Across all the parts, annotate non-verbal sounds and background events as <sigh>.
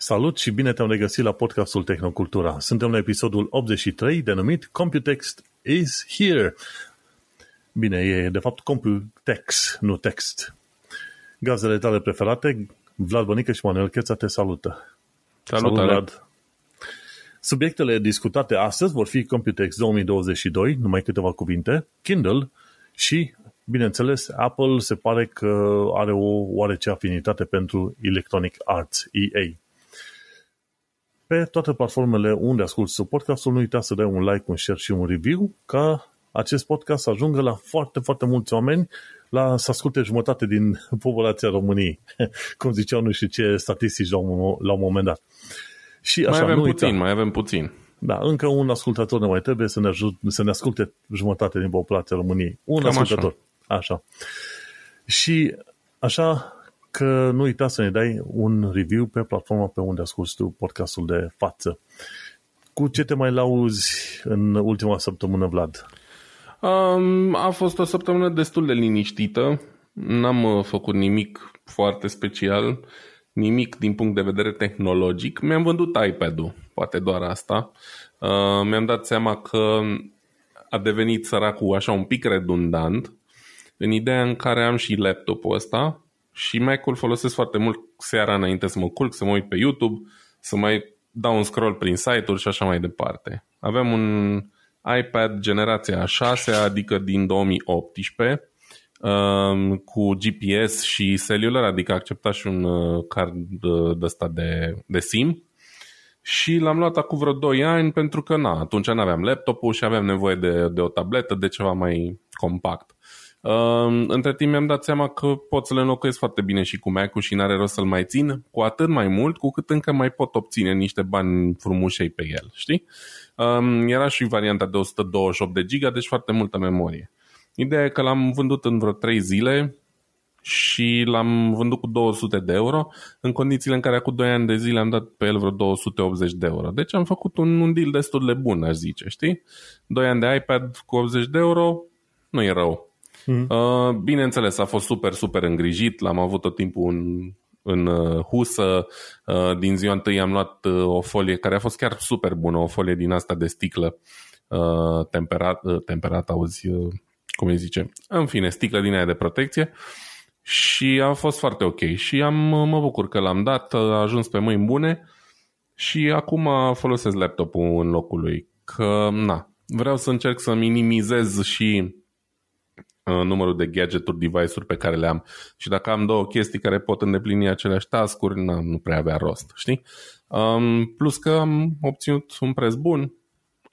Salut și bine te-am regăsit la podcastul Tehnocultura. Suntem la episodul 83 denumit Computex is here. Bine, e de fapt Computex, nu text. Gazele tale preferate, Vlad Bănică și Manuel Cheța te salută. Salut, Salut Vlad. Subiectele discutate astăzi vor fi Computex 2022, numai câteva cuvinte, Kindle și, bineînțeles, Apple se pare că are o oarece afinitate pentru Electronic Arts, EA pe toate platformele unde asculti podcastul, nu uita să dai un like, un share și un review ca acest podcast să ajungă la foarte, foarte mulți oameni la să asculte jumătate din <laughs> populația României. <laughs> Cum ziceau nu știu ce statistici la un, la un moment dat. Și așa, mai avem nu puțin, uita. mai avem puțin. Da, încă un ascultător ne mai trebuie să ne, ajut, să ne asculte jumătate din populația României. Un Cam ascultător. Așa. așa. Și așa, că nu uita să ne dai un review pe platforma pe unde asculti tu podcastul de față. Cu ce te mai lauzi în ultima săptămână, Vlad? Um, a fost o săptămână destul de liniștită. N-am uh, făcut nimic foarte special, nimic din punct de vedere tehnologic. Mi-am vândut iPad-ul, poate doar asta. Uh, mi-am dat seama că a devenit săracul așa un pic redundant, în ideea în care am și laptopul ăsta, și Mac-ul folosesc foarte mult seara înainte să mă culc, să mă uit pe YouTube, să mai dau un scroll prin site-uri și așa mai departe. Avem un iPad generația 6, adică din 2018, um, cu GPS și cellular, adică accepta și un uh, card uh, de ăsta de, de SIM. Și l-am luat acum vreo 2 ani pentru că na, atunci nu aveam laptopul și aveam nevoie de, de o tabletă, de ceva mai compact. Uh, între timp mi-am dat seama că pot să le înlocuiesc foarte bine și cu Mac-ul și n-are rost să-l mai țin, cu atât mai mult cu cât încă mai pot obține niște bani frumușei pe el, știi? Um, era și varianta de 128 de giga, deci foarte multă memorie. Ideea e că l-am vândut în vreo 3 zile și l-am vândut cu 200 de euro, în condițiile în care acum 2 ani de zile am dat pe el vreo 280 de euro. Deci am făcut un, un deal destul de bun, aș zice, știi? 2 ani de iPad cu 80 de euro, nu e rău. Mm. Uh, bineînțeles, a fost super, super îngrijit, l-am avut tot timpul în, în uh, husă. Uh, din ziua întâi am luat uh, o folie care a fost chiar super bună, o folie din asta de sticlă uh, temperat, uh, temperat, auzi, uh, cum îi zice, în fine, sticlă din aia de protecție. Și a fost foarte ok. Și am, mă bucur că l-am dat, a ajuns pe mâini bune. Și acum folosesc laptopul în locul lui, că na, vreau să încerc să minimizez și Uh, numărul de gadgeturi, device-uri pe care le am. Și dacă am două chestii care pot îndeplini aceleași task-uri, nu prea avea rost, știi? Um, plus că am obținut un preț bun,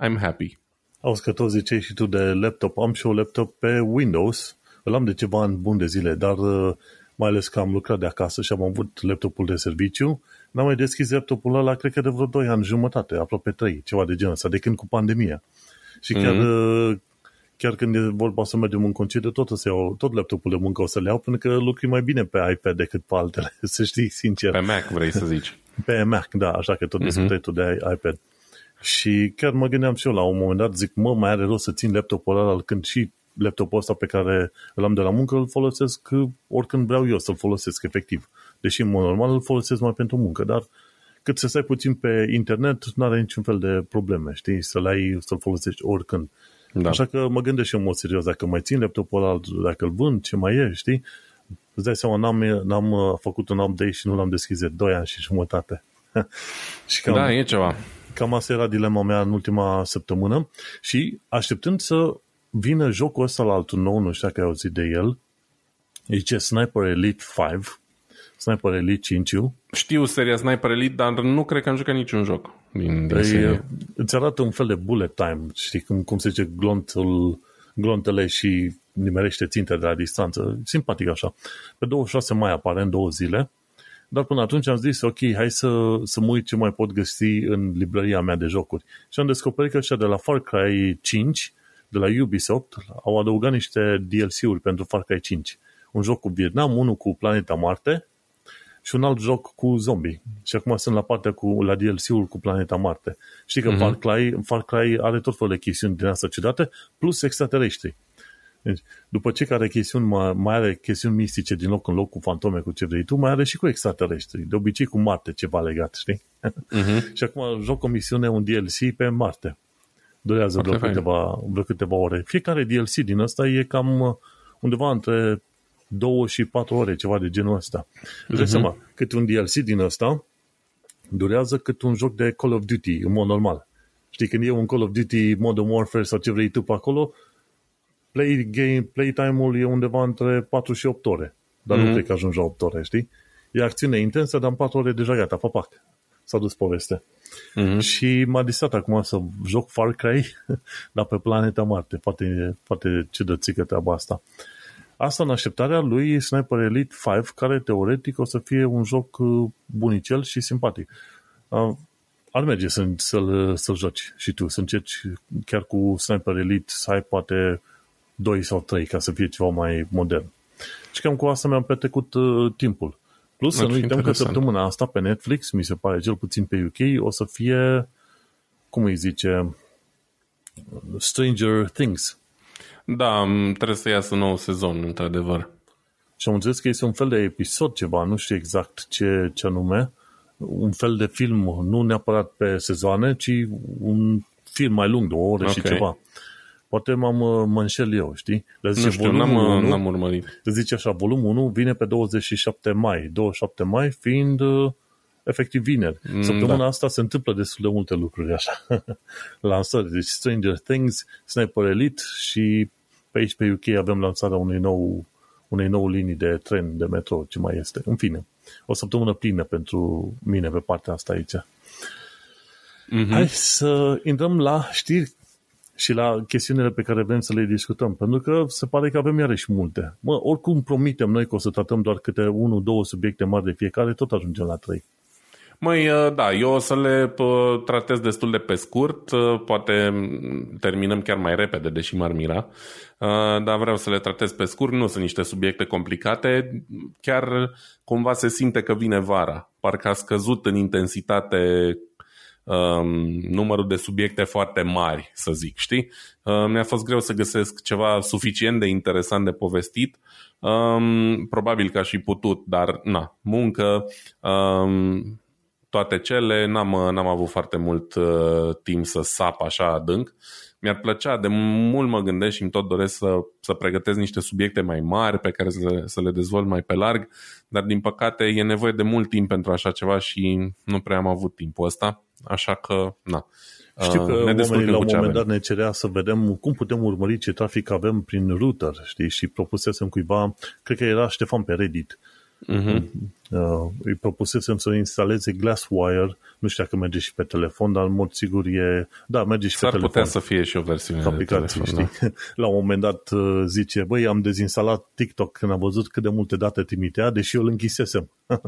I'm happy. Auzi că tot ziceai și tu de laptop. Am și un laptop pe Windows. Îl am de ceva ani bun de zile, dar uh, mai ales că am lucrat de acasă și am avut laptopul de serviciu, n-am mai deschis laptopul ăla, cred că de vreo 2 ani jumătate, aproape 3, ceva de genul ăsta, de când cu pandemia. Și chiar mm-hmm chiar când e vorba să mergem în concediu, tot o să iau, tot laptopul de muncă o să le iau, pentru că lucrui mai bine pe iPad decât pe altele, <laughs> să știi, sincer. Pe Mac vrei să zici. <laughs> Pe Mac, da, așa că tot uh-huh. discutai tu de iPad. Și chiar mă gândeam și eu la un moment dat, zic, mă, mai are rost să țin laptopul ăla când și laptopul ăsta pe care îl am de la muncă îl folosesc oricând vreau eu să-l folosesc efectiv. Deși în mod normal îl folosesc mai pentru muncă, dar cât să stai puțin pe internet, nu are niciun fel de probleme, știi? Să-l ai, să-l folosești oricând. Da. Așa că mă gândesc și eu în mod serios, dacă mai țin laptopul ăla, dacă îl vând, ce mai e, știi? Îți dai seama, n-am, n-am uh, făcut un update și nu l-am deschis de 2 ani și jumătate. <laughs> și cam, da, e ceva. Cam asta era dilema mea în ultima săptămână și așteptând să vină jocul ăsta la altul nou, nu știu dacă ai auzit de el, e zice Sniper Elite 5, Sniper Elite 5 Știu seria Sniper Elite, dar nu cred că am jucat niciun joc din, din păi, Îți arată un fel de bullet time, știi, cum, cum se zice glontul, glontele și nimerește ținte de la distanță. Simpatic așa. Pe 26 mai apare în două zile, dar până atunci am zis, ok, hai să, să mă uit ce mai pot găsi în librăria mea de jocuri. Și am descoperit că ăștia de la Far Cry 5, de la Ubisoft, au adăugat niște DLC-uri pentru Far Cry 5. Un joc cu Vietnam, unul cu Planeta Marte și un alt joc cu zombie. Și acum sunt la partea cu, la DLC-ul cu Planeta Marte. Știi că uh-huh. Far, Cry, Far Cry are tot felul de chestiuni din asta ciudate, plus extraterestri. Deci, după ce care chestiuni mai, mai are chestiuni mistice din loc în loc cu fantome, cu ce vrei tu, mai are și cu extraterestri. De obicei cu Marte ceva legat, știi? Uh-huh. <laughs> și acum joc o misiune, un DLC pe Marte. Durează vreo câteva, vreo câteva ore. Fiecare DLC din ăsta e cam uh, undeva între 2 și 4 ore, ceva de genul ăsta. Uh-huh. Deci seama, cât un DLC din ăsta durează cât un joc de Call of Duty, în mod normal. Știi, când e un Call of Duty Modern Warfare sau ce vrei tu pe acolo, play game, playtime-ul e undeva între 4 și 8 ore. Dar mm-hmm. nu cred că ajungi la 8 ore, știi? E acțiune intensă, dar în 4 ore deja gata, papac. S-a dus poveste. Mm-hmm. Și m-a distrat acum să joc Far Cry, <laughs> dar pe planeta Marte. Poate, poate ce dățică treaba asta. Asta în așteptarea lui Sniper Elite 5, care teoretic o să fie un joc uh, bunicel și simpatic. Uh, ar merge să, să-l, să-l joci și tu, să încerci chiar cu Sniper Elite să ai poate 2 sau 3 ca să fie ceva mai modern. Și cam cu asta mi-am petrecut uh, timpul. Plus să nu uităm că săptămâna asta pe Netflix, mi se pare, cel puțin pe UK, o să fie, cum îi zice, Stranger Things. Da, trebuie să iasă nou sezon, într-adevăr. Și am înțeles că este un fel de episod ceva, nu știu exact ce, ce anume, un fel de film, nu neapărat pe sezoane, ci un film mai lung, de o oră okay. și ceva. Poate m-am, uh, mă înșel eu, știi? Le zice, nu știu, n-am, 1, uh, n-am urmărit. Le zice așa, volumul 1 vine pe 27 mai. 27 mai fiind uh, efectiv vineri. Mm, Săptămâna da. asta se întâmplă destul de multe lucruri așa. <laughs> Lansări. Deci Stranger Things, Sniper Elite și pe aici pe UK avem lansarea unei nou unei nou linii de tren de metro, ce mai este. În fine, o săptămână plină pentru mine pe partea asta aici. Mm-hmm. Hai să intrăm la știri și la chestiunile pe care vrem să le discutăm, pentru că se pare că avem iarăși multe. Mă, oricum promitem noi că o să tratăm doar câte unul, două subiecte mari de fiecare, tot ajungem la trei. Măi, uh, da, eu o să le uh, tratez destul de pe scurt, uh, poate terminăm chiar mai repede, deși m-ar mira, dar vreau să le tratez pe scurt, nu sunt niște subiecte complicate, chiar cumva se simte că vine vara, parcă a scăzut în intensitate um, numărul de subiecte foarte mari, să zic, știi? Uh, mi-a fost greu să găsesc ceva suficient de interesant de povestit. Um, probabil că aș fi putut, dar na, muncă, um, toate cele, n-am, n-am avut foarte mult uh, timp să sap așa adânc. Mi-ar plăcea, de mult mă gândesc și îmi tot doresc să, să pregătesc niște subiecte mai mari pe care să, să le dezvolt mai pe larg, dar din păcate e nevoie de mult timp pentru așa ceva și nu prea am avut timpul ăsta. Așa că, na. Știu că uh, ne oamenii la un moment dat ne cerea să vedem cum putem urmări ce trafic avem prin router, știi? Și propusesem cuiva, cred că era Ștefan pe Reddit, uh-huh. Uh, îi propusesem să instaleze Glasswire, nu știu dacă merge și pe telefon, dar în mod sigur e... Da, merge și S-ar pe telefon. putea să fie și o versiune aplicație, de telefon, știi? Da. <laughs> La un moment dat uh, zice, băi, am dezinstalat TikTok când am văzut cât de multe date trimitea, deși eu îl închisesem. <laughs>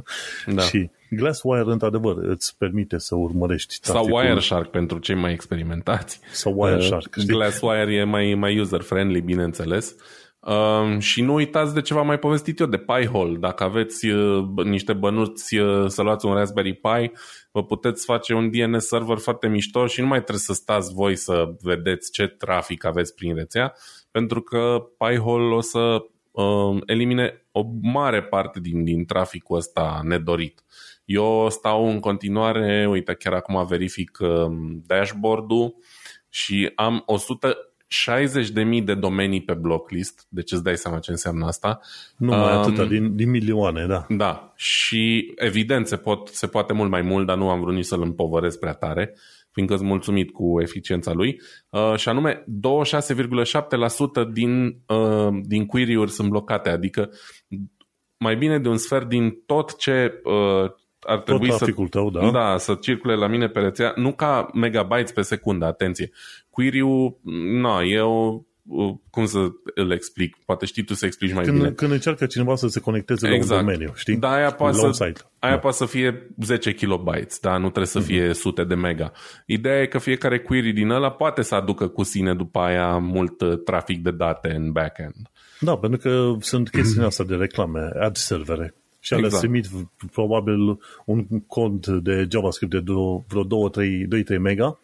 da. și Glasswire, într-adevăr, îți permite să urmărești traficul. Sau Wireshark pentru cei mai experimentați. Sau Wireshark. Uh, Glasswire e mai, mai user-friendly, bineînțeles. Uh, și nu uitați de ceva mai povestit eu, de Pi-hole. Dacă aveți uh, niște bănuți uh, să luați un Raspberry Pi, vă puteți face un DNS server foarte mișto și nu mai trebuie să stați voi să vedeți ce trafic aveți prin rețea, pentru că Pi-hole o să uh, elimine o mare parte din, din traficul ăsta nedorit. Eu stau în continuare, uite, chiar acum verific uh, dashboard-ul și am 100 60.000 de domenii pe blocklist, deci îți dai seama ce înseamnă asta. Nu mai um, atâta, din, din milioane, da. Da, și evident se, pot, se poate mult mai mult, dar nu am vrut nici să-l împovăresc prea tare, fiindcă sunt mulțumit cu eficiența lui. Uh, și anume, 26,7% din, uh, din query-uri sunt blocate, adică mai bine de un sfert din tot ce uh, ar trebui să, tău, da? Da, să circule la mine pe rețea, nu ca megabytes pe secundă, atenție. Query-ul, na, e o, cum să îl explic? Poate știi tu să explici mai când, bine. Când încearcă cineva să se conecteze exact. la un domeniu, știi? Da, aia poate, să, site. aia da. poate să fie 10 kilobytes, da, nu trebuie să fie mm-hmm. sute de mega. Ideea e că fiecare query din ăla poate să aducă cu sine după aia mult uh, trafic de date în backend. Da, pentru că sunt chestiunea asta de reclame, ad servere, și exact. le trimit probabil un cod de JavaScript de vreo 2-3 mega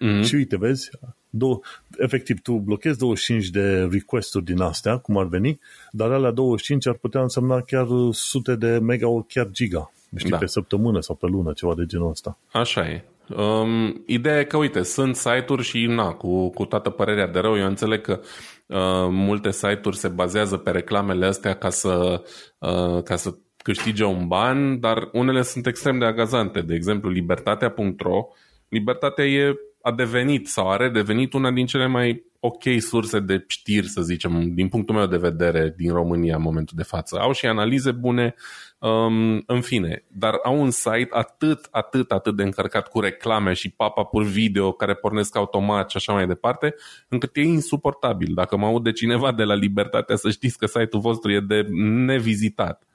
mm-hmm. și uite, vezi, două, efectiv, tu blochezi 25 de request-uri din astea, cum ar veni, dar alea 25 ar putea însemna chiar sute de mega ori chiar giga. Știi, da. pe săptămână sau pe lună, ceva de genul ăsta. Așa e. Um, ideea e că, uite, sunt site-uri și, na, cu, cu toată părerea de rău, eu înțeleg că uh, multe site-uri se bazează pe reclamele astea ca să, uh, ca să câștige un ban, dar unele sunt extrem de agazante. De exemplu, libertatea.ro. Libertatea e, a devenit sau a redevenit una din cele mai ok surse de știri, să zicem, din punctul meu de vedere, din România în momentul de față. Au și analize bune, um, în fine, dar au un site atât, atât, atât de încărcat cu reclame și pop-up-uri video care pornesc automat și așa mai departe, încât e insuportabil. Dacă mă aud de cineva de la Libertatea, să știți că site-ul vostru e de nevizitat.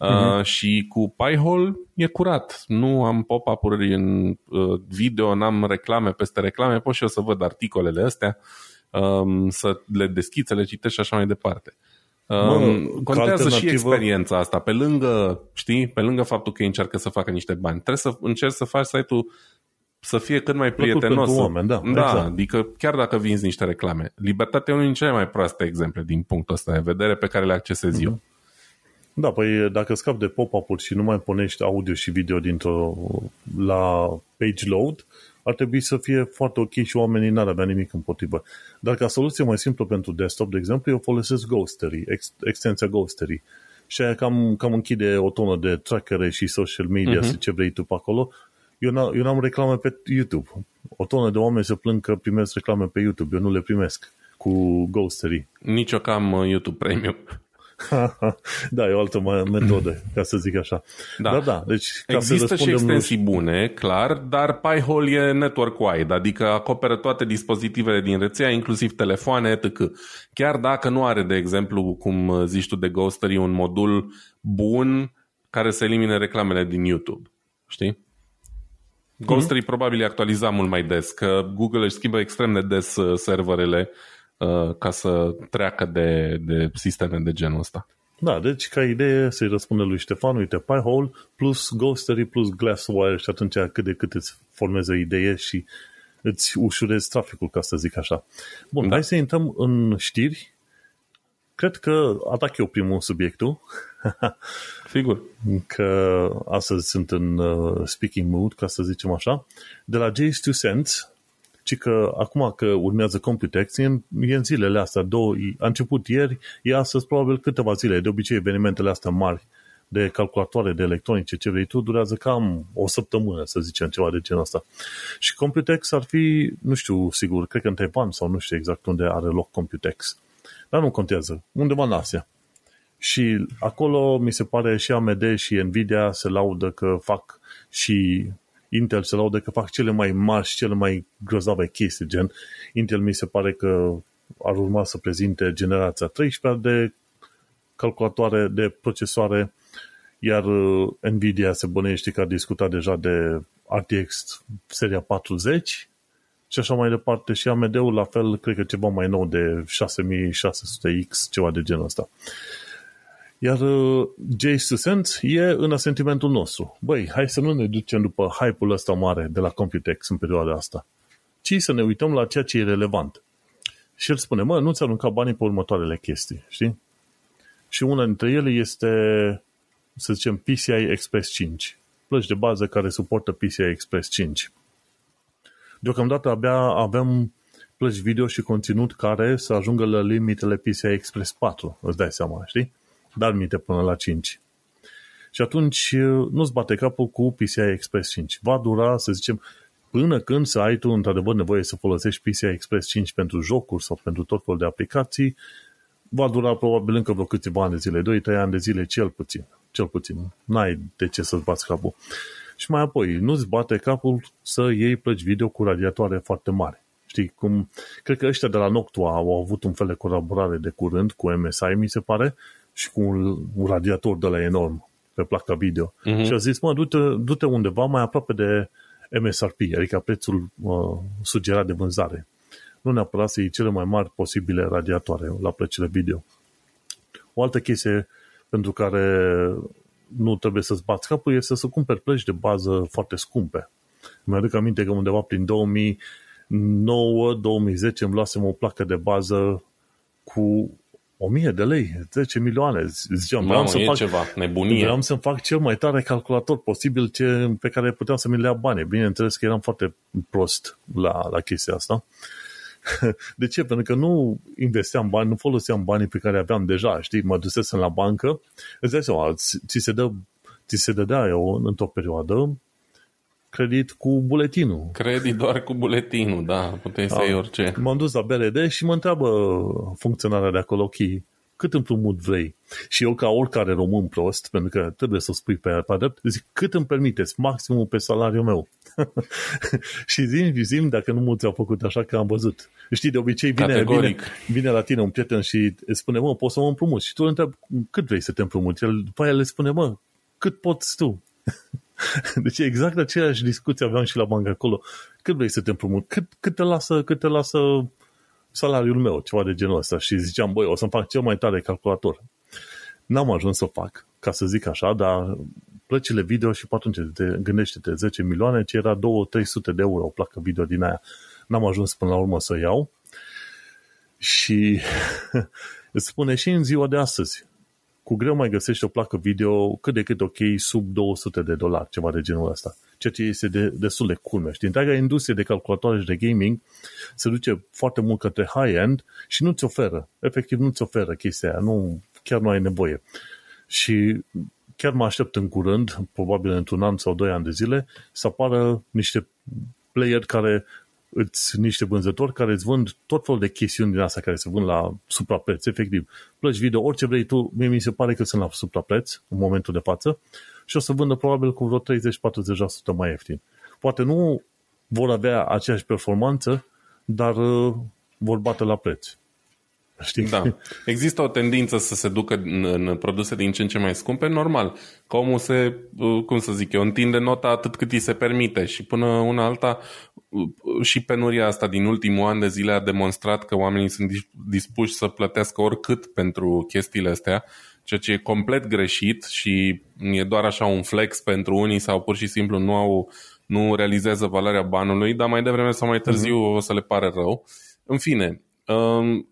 Uh-huh. Uh, și cu Pi-hole e curat. Nu am pop-up-uri în uh, video, n-am reclame peste reclame, pot și eu să văd articolele astea, um, să le deschid, să le citesc și așa mai departe. Um, contează alternativă... și experiența asta. Pe lângă, știi, pe lângă faptul că ei încearcă să facă niște bani, trebuie să încerci să faci site-ul să fie cât mai prietenos. Oameni, da, da exact. adică chiar dacă vinzi niște reclame. Libertatea e unul din cele mai proaste exemple din punctul ăsta de vedere pe care le accesez mm-hmm. eu. Da, păi dacă scap de pop-up-uri și nu mai punești audio și video dintr-o la page load, ar trebui să fie foarte ok și oamenii n-ar avea nimic împotrivă. Dar ca soluție mai simplă pentru desktop, de exemplu, eu folosesc Ghostery, ex- extensia Ghostery. Și aia cam, cam închide o tonă de trackere și social media, uh-huh. ce vrei tu pe acolo. Eu, n- eu n-am reclame pe YouTube. O tonă de oameni se plâng că primesc reclame pe YouTube. Eu nu le primesc cu Ghostery. Nici eu cam uh, YouTube Premium. <laughs> da, e o altă metodă, ca să zic așa. Da, da, da deci ca Există să și extensii lui... bune, clar, dar Pi-hole e network-wide, adică acoperă toate dispozitivele din rețea, inclusiv telefoane, etc. Chiar dacă nu are, de exemplu, cum zici tu de Ghostery, un modul bun care să elimine reclamele din YouTube. Știi? Ghostery mm-hmm. probabil e actualizat mult mai des, că Google își schimbă extrem de des uh, serverele Uh, ca să treacă de, de sisteme de genul ăsta. Da, deci ca idee să-i răspunde lui Ștefan, uite, Pi-hole plus Ghostery plus Glasswire și atunci cât de cât îți formeze o idee și îți ușurezi traficul, ca să zic așa. Bun, da. hai să intrăm în știri. Cred că atac eu primul subiectul. <laughs> Sigur. Că astăzi sunt în uh, speaking mood, ca să zicem așa. De la J's 2 Cents, ci că acum că urmează Computex, e în, e în zilele astea, două, a început ieri, e astăzi probabil câteva zile, de obicei evenimentele astea mari de calculatoare, de electronice, ce vrei tu, durează cam o săptămână, să zicem, ceva de genul ăsta. Și Computex ar fi, nu știu sigur, cred că în Taiwan sau nu știu exact unde are loc Computex. Dar nu contează, undeva în Asia. Și acolo mi se pare și AMD și Nvidia se laudă că fac și Intel se laudă că fac cele mai mari și cele mai grozave chestii, gen Intel mi se pare că ar urma să prezinte generația 13 de calculatoare de procesoare, iar uh, Nvidia se bănește că a discutat deja de RTX seria 40 și așa mai departe și AMD-ul la fel, cred că ceva mai nou de 6600X, ceva de genul ăsta. Iar uh, Jay Susent e în asentimentul nostru. Băi, hai să nu ne ducem după hype-ul ăsta mare de la Computex în perioada asta, ci să ne uităm la ceea ce e relevant. Și el spune, mă, nu ți arunca banii pe următoarele chestii, știi? Și una dintre ele este, să zicem, PCI Express 5. Plăci de bază care suportă PCI Express 5. Deocamdată abia avem plăci video și conținut care să ajungă la limitele PCI Express 4, îți dai seama, știi? Dar minte până la 5. Și atunci uh, nu-ți bate capul cu PCI Express 5. Va dura, să zicem, până când să ai tu într-adevăr nevoie să folosești PCI Express 5 pentru jocuri sau pentru tot felul de aplicații, va dura probabil încă vreo câțiva ani de zile, 2-3 ani de zile cel puțin. Cel puțin. N-ai de ce să-ți bați capul. Și mai apoi, nu-ți bate capul să iei plăci video cu radiatoare foarte mari. Știi, cum, cred că ăștia de la Noctua au avut un fel de colaborare de curând cu MSI, mi se pare, și cu un, un radiator de la enorm pe placa video. Uh-huh. Și a zis, mă, du-te, du-te undeva mai aproape de MSRP, adică prețul uh, sugerat de vânzare. Nu neapărat să iei cele mai mari posibile radiatoare la plăcile video. O altă chestie pentru care nu trebuie să-ți bați capul este să cumperi plăci de bază foarte scumpe. Mi-aduc aminte că undeva prin 2000 2009-2010 îmi luasem o placă de bază cu 1000 de lei, 10 milioane. Ziceam, Mamă, să fac, ceva, nebunie. Vreau să fac cel mai tare calculator posibil ce, pe care puteam să mi le ia bani. Bineînțeles că eram foarte prost la, la chestia asta. <laughs> De ce? Pentru că nu investeam bani, nu foloseam banii pe care aveam deja, știi? Mă dusesem la bancă, îți dai seama, ți se, dă, ți se dădea eu într-o perioadă credit cu buletinul. Credit doar cu buletinul, da, puteai da. să iei orice. M-am dus la BRD și mă întreabă funcționarea de acolo, ok, cât împrumut vrei? Și eu, ca oricare român prost, pentru că trebuie să o spui pe, pe drept, zic, cât îmi permiteți? Maximul pe salariul meu. <laughs> și zim, zim, dacă nu mulți au făcut așa că am văzut. Știi, de obicei vine, vine, vine la tine un prieten și îți spune, mă, poți să mă împrumut? Și tu îl întrebi, cât vrei să te împrumut? El, după aia le spune, mă, cât poți tu? <laughs> Deci exact aceeași discuție aveam și la bancă acolo. Cât vrei să te împrumut? Cât, cât, te lasă, cât te lasă salariul meu? Ceva de genul ăsta. Și ziceam, băi, o să-mi fac cel mai tare calculator. N-am ajuns să fac, ca să zic așa, dar plăcile video și pe atunci te gândește-te 10 milioane, ce era 2-300 de euro o placă video din aia. N-am ajuns până la urmă să iau și <laughs> îți spune și în ziua de astăzi, cu greu mai găsești o placă video cât de cât ok sub 200 de dolari, ceva de genul ăsta. Ceea ce este de, destul de culme. Știi, întreaga industrie de calculatoare și de gaming se duce foarte mult către high-end și nu ți oferă. Efectiv, nu ți oferă chestia aia. Nu, chiar nu ai nevoie. Și chiar mă aștept în curând, probabil într-un an sau doi ani de zile, să apară niște player care îți niște vânzători care îți vând tot felul de chestiuni din asta care se vând la suprapreț, efectiv. Plăci video, orice vrei tu, mie mi se pare că sunt la suprapreț în momentul de față și o să vândă probabil cu vreo 30-40% mai ieftin. Poate nu vor avea aceeași performanță, dar uh, vor bate la preț. Știi? Da. Există o tendință să se ducă în, în produse din ce în ce mai scumpe, normal. Că omul se, uh, cum să zic eu, întinde nota atât cât îi se permite și până una alta uh, și penuria asta din ultimul an de zile a demonstrat că oamenii sunt dispuși să plătească oricât pentru chestiile astea, ceea ce e complet greșit și e doar așa un flex pentru unii sau pur și simplu nu au nu realizează valoarea banului, dar mai devreme sau mai târziu uh-huh. o să le pare rău. În fine,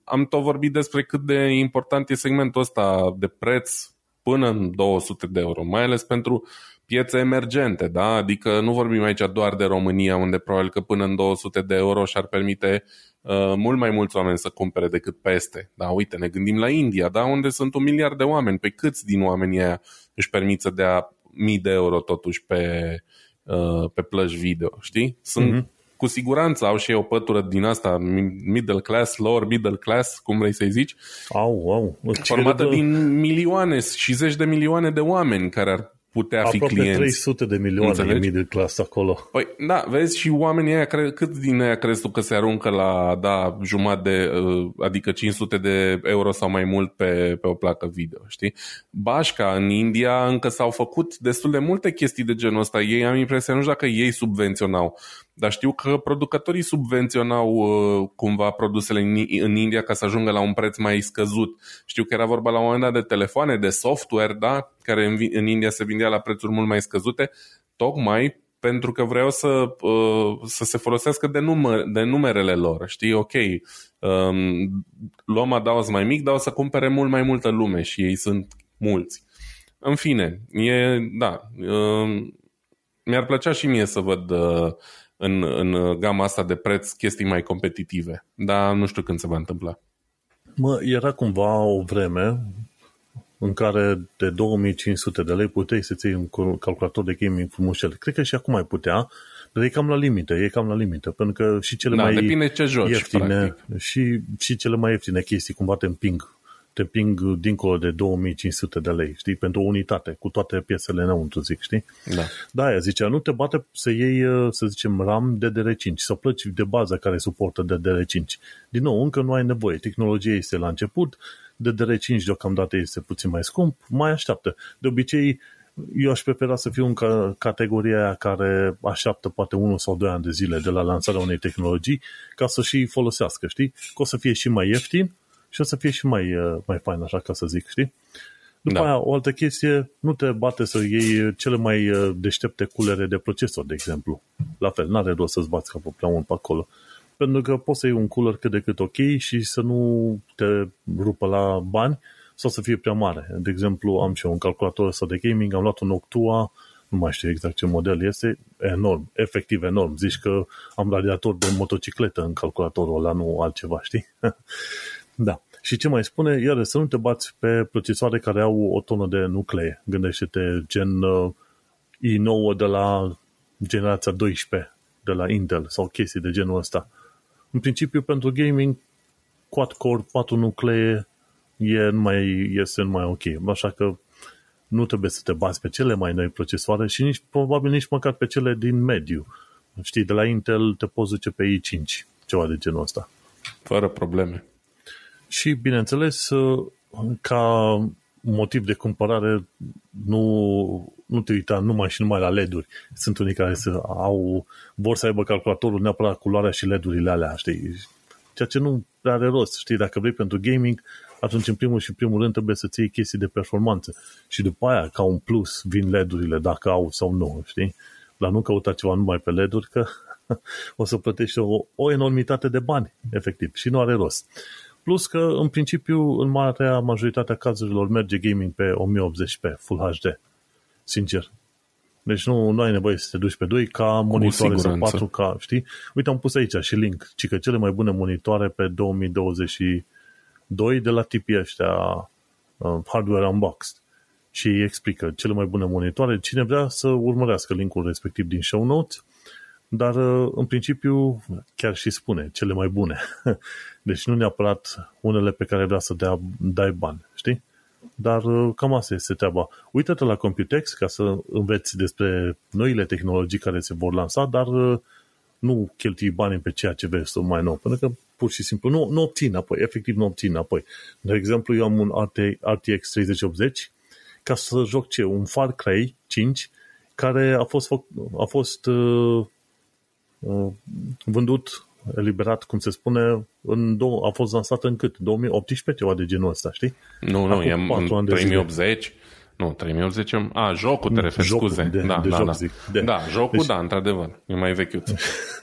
am tot vorbit despre cât de important e segmentul ăsta de preț până în 200 de euro, mai ales pentru piețe emergente, da? Adică nu vorbim aici doar de România, unde probabil că până în 200 de euro și-ar permite uh, mult mai mulți oameni să cumpere decât peste. Da, uite, ne gândim la India, da? Unde sunt un miliard de oameni. Pe câți din oamenii aia își permit să dea mii de euro totuși pe, uh, pe plăci video, știi? Sunt mm-hmm cu siguranță au și ei o pătură din asta, middle class, lower middle class, cum vrei să-i zici, au, au. formată din milioane și zeci de milioane de oameni care ar putea Aproape fi clienți. 300 de milioane Înțelegi? de middle class acolo. Păi, da, vezi, și oamenii ăia, cât din aia crezi tu că se aruncă la, da, jumătate de, uh, adică 500 de euro sau mai mult pe, pe o placă video, știi? Bașca, în India, încă s-au făcut destul de multe chestii de genul ăsta. Ei am impresia, nu știu dacă ei subvenționau, dar știu că producătorii subvenționau uh, cumva produsele în, în India ca să ajungă la un preț mai scăzut. Știu că era vorba la un moment dat de telefoane, de software, da, care în, în India se vindea la prețuri mult mai scăzute, tocmai pentru că vreau să, uh, să se folosească de, număr, de numerele lor. Știi, ok, um, luăm adaos mai mic, dar o să cumpere mult mai multă lume și ei sunt mulți. În fine, e, da, um, mi-ar plăcea și mie să văd uh, în, în gama asta de preț chestii mai competitive, dar nu știu când se va întâmpla. Mă, era cumva o vreme în care de 2500 de lei puteai să-ți iei un calculator de gaming frumușel. Cred că și acum ai putea, dar e cam la limită, e cam la limită, pentru că și cele da, mai depinde ce joci, ieftine, și, și cele mai ieftine chestii cumva te împing te ping dincolo de 2500 de lei, știi, pentru o unitate, cu toate piesele înăuntru, zic, știi? Da. Da, aia zicea, nu te bate să iei, să zicem, RAM DDR5, să plăci de bază care suportă DDR5. Din nou, încă nu ai nevoie, tehnologia este la început, DDR5 deocamdată este puțin mai scump, mai așteaptă. De obicei, eu aș prefera să fiu în categoria care așteaptă poate unul sau doi ani de zile de la lansarea unei tehnologii ca să și folosească, știi? Că o să fie și mai ieftin și o să fie și mai, uh, mai fain, așa ca să zic, știi? După da. aia, o altă chestie, nu te bate să iei cele mai uh, deștepte culere de procesor, de exemplu. La fel, n-are rost să-ți bați capul prea mult pe acolo. pentru că poți să iei un cooler cât de cât ok și să nu te rupă la bani sau să fie prea mare. De exemplu, am și eu un calculator ăsta de gaming, am luat un Octua, nu mai știu exact ce model este, enorm, efectiv enorm. Zici că am radiator de motocicletă în calculatorul ăla, nu altceva, știi? <laughs> da. Și ce mai spune? Iar să nu te bați pe procesoare care au o tonă de nuclee. Gândește-te gen uh, i9 de la generația 12 de la Intel sau chestii de genul ăsta. În principiu, pentru gaming, quad-core, 4 nuclee e mai, este mai ok. Așa că nu trebuie să te bazi pe cele mai noi procesoare și nici, probabil nici măcar pe cele din mediu. Știi, de la Intel te poți duce pe i5, ceva de genul ăsta. Fără probleme. Și, bineînțeles, ca motiv de cumpărare nu, nu te uita numai și numai la LED-uri. Sunt unii care să au, vor să aibă calculatorul neapărat culoarea și LED-urile alea, știi? Ceea ce nu are rost, știi? Dacă vrei pentru gaming, atunci în primul și primul rând trebuie să-ți iei chestii de performanță. Și după aia, ca un plus, vin LED-urile, dacă au sau nu, știi? Dar nu căuta ceva numai pe LED-uri, că <laughs> o să plătești o, o enormitate de bani, efectiv, și nu are rost. Plus că, în principiu, în marea majoritatea cazurilor merge gaming pe 1080p Full HD. Sincer. Deci nu, nu ai nevoie să te duci pe 2 ca monitoare sau 4K, știi? Uite, am pus aici și link, ci că cele mai bune monitoare pe 2022 de la tipii ăștia uh, Hardware Unboxed. Și îi explică cele mai bune monitoare. Cine vrea să urmărească linkul respectiv din show notes, dar uh, în principiu chiar și spune cele mai bune. <laughs> Deci nu neapărat unele pe care vrea să dea, dai bani, știi? Dar uh, cam asta este treaba. Uită-te la Computex ca să înveți despre noile tehnologii care se vor lansa, dar uh, nu cheltui bani pe ceea ce vezi să mai nou, pentru că pur și simplu nu, nu obțin apoi, efectiv nu obțin apoi. De exemplu, eu am un RTX 3080 ca să joc ce? Un Far Cry 5 care a fost, a fost uh, uh, vândut eliberat, cum se spune, în două, a fost lansat în cât? 2018, ceva de genul ăsta, știi? Nu, nu, e în 3080. Nu, 3080, a, jocul te referi, jocul scuze. De, da, de da, joc, da. zic. De. Da, jocul, deci... da, într-adevăr, e mai vechiut.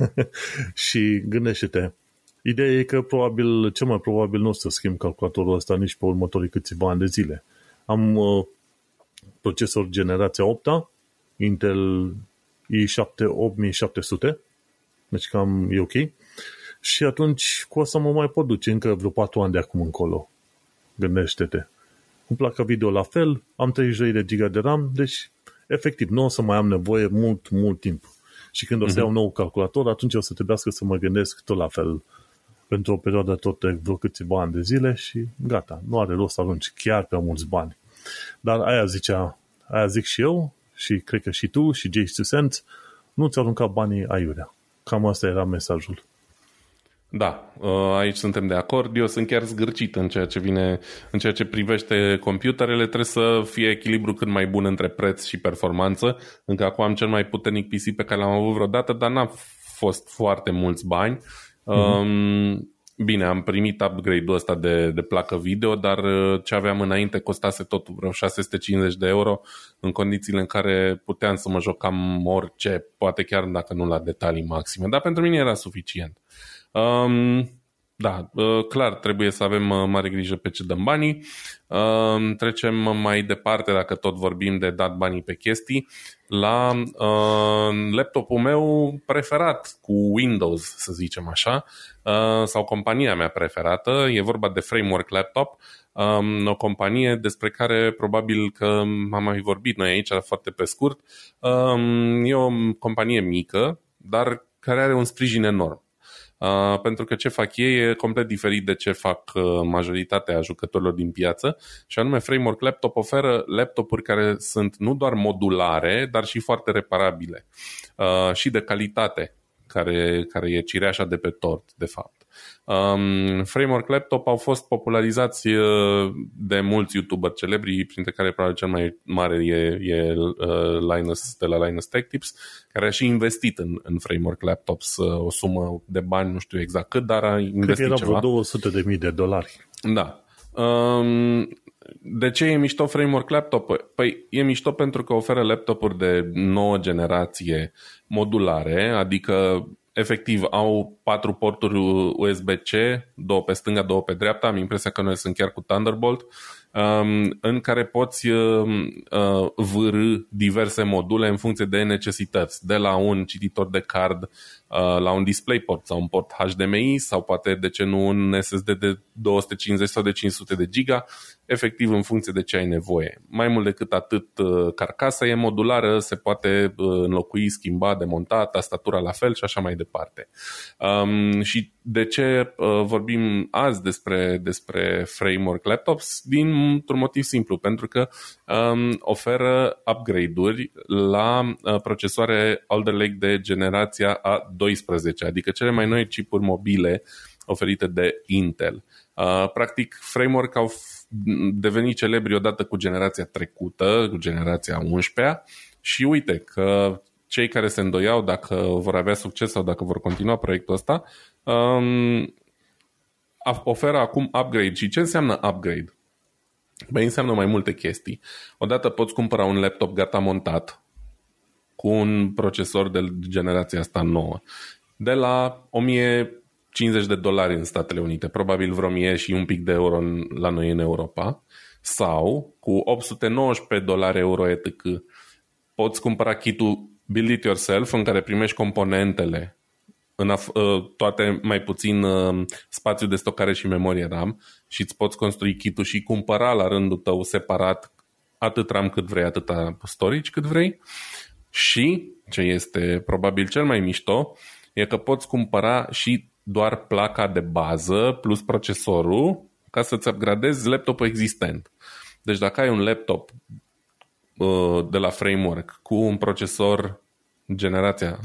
<laughs> și gândește-te, ideea e că probabil, cel mai probabil nu o să schimb calculatorul ăsta nici pe următorii câțiva ani de zile. Am uh, procesor generația 8 Intel i7 8700, deci cam e ok și atunci cu asta mă mai pot duce încă vreo 4 ani de acum încolo. Gândește-te. Cu placa video la fel, am 32 de giga de RAM, deci efectiv nu o să mai am nevoie mult, mult timp. Și când o să uh-huh. iau nou calculator, atunci o să trebuiască să mă gândesc tot la fel pentru o perioadă tot de vreo câțiva ani de zile și gata, nu are rost să arunci chiar pe mulți bani. Dar aia zicea, aia zic și eu și cred că și tu și Jay Cent, nu ți arunca banii aiurea. Cam asta era mesajul. Da, uh, aici suntem de acord. Eu sunt chiar zgârcit în ceea ce vine, în ceea ce privește computerele. Trebuie să fie echilibru cât mai bun între preț și performanță. Încă acum am cel mai puternic PC pe care l-am avut vreodată, dar n-a fost foarte mulți bani. Mm-hmm. Bine, am primit upgrade-ul ăsta de, de placă video, dar uh, ce aveam înainte costase tot vreo 650 de euro în condițiile în care puteam să mă jocam orice, poate chiar dacă nu la detalii maxime, dar pentru mine era suficient. Um, da, uh, clar, trebuie să avem uh, mare grijă pe ce dăm banii. Um, trecem mai departe, dacă tot vorbim de dat banii pe chestii, la uh, laptopul meu preferat cu Windows, să zicem așa, uh, sau compania mea preferată. E vorba de Framework Laptop, um, o companie despre care probabil că am mai vorbit noi aici foarte pe scurt. Um, e o companie mică, dar care are un sprijin enorm. Uh, pentru că ce fac ei e complet diferit de ce fac uh, majoritatea jucătorilor din piață și anume Framework Laptop oferă laptopuri care sunt nu doar modulare, dar și foarte reparabile uh, și de calitate, care, care e cireașa de pe tort, de fapt. Um, Framework Laptop au fost popularizați uh, de mulți YouTuber celebri, printre care probabil cel mai mare e, e uh, Linus de la Linus Tech Tips, care a și investit în, în Framework Laptops uh, o sumă de bani, nu știu exact cât, dar a investit Cred că era ceva. vreo 200 de mii de dolari. Da. Um, de ce e mișto Framework Laptop? Păi e mișto pentru că oferă laptopuri de nouă generație modulare, adică efectiv au patru porturi USB-C, două pe stânga, două pe dreapta, am impresia că noi sunt chiar cu Thunderbolt, um, în care poți uh, uh, vârâ diverse module în funcție de necesități, de la un cititor de card uh, la un DisplayPort sau un port HDMI sau poate, de ce nu, un SSD de 250 sau de 500 de giga, efectiv în funcție de ce ai nevoie. Mai mult decât atât, carcasa e modulară, se poate înlocui, schimba, demonta, tastatura la fel și așa mai departe. Um, și de ce uh, vorbim azi despre, despre framework laptops? Dintr-un motiv simplu, pentru că um, oferă upgrade-uri la uh, procesoare Alder Lake de generația A12, adică cele mai noi chipuri mobile oferite de Intel. Uh, practic, framework au devenit celebri odată cu generația trecută, cu generația 11 și uite că cei care se îndoiau dacă vor avea succes sau dacă vor continua proiectul ăsta, um, oferă acum upgrade. Și ce înseamnă upgrade? Băi, înseamnă mai multe chestii. Odată poți cumpăra un laptop gata montat cu un procesor de generația asta nouă. De la 1050 de dolari în Statele Unite, probabil vreo 1000 și un pic de euro la noi în Europa, sau cu 819 dolari euro etc. Poți cumpăra kitul build it yourself în care primești componentele în af- ă, toate mai puțin uh, spațiu de stocare și memorie RAM și îți poți construi kitul și cumpăra la rândul tău separat atât RAM cât vrei, atât storage cât vrei și, ce este probabil cel mai mișto, e că poți cumpăra și doar placa de bază plus procesorul ca să-ți upgradezi laptopul existent. Deci dacă ai un laptop Uh, de la framework cu un procesor generația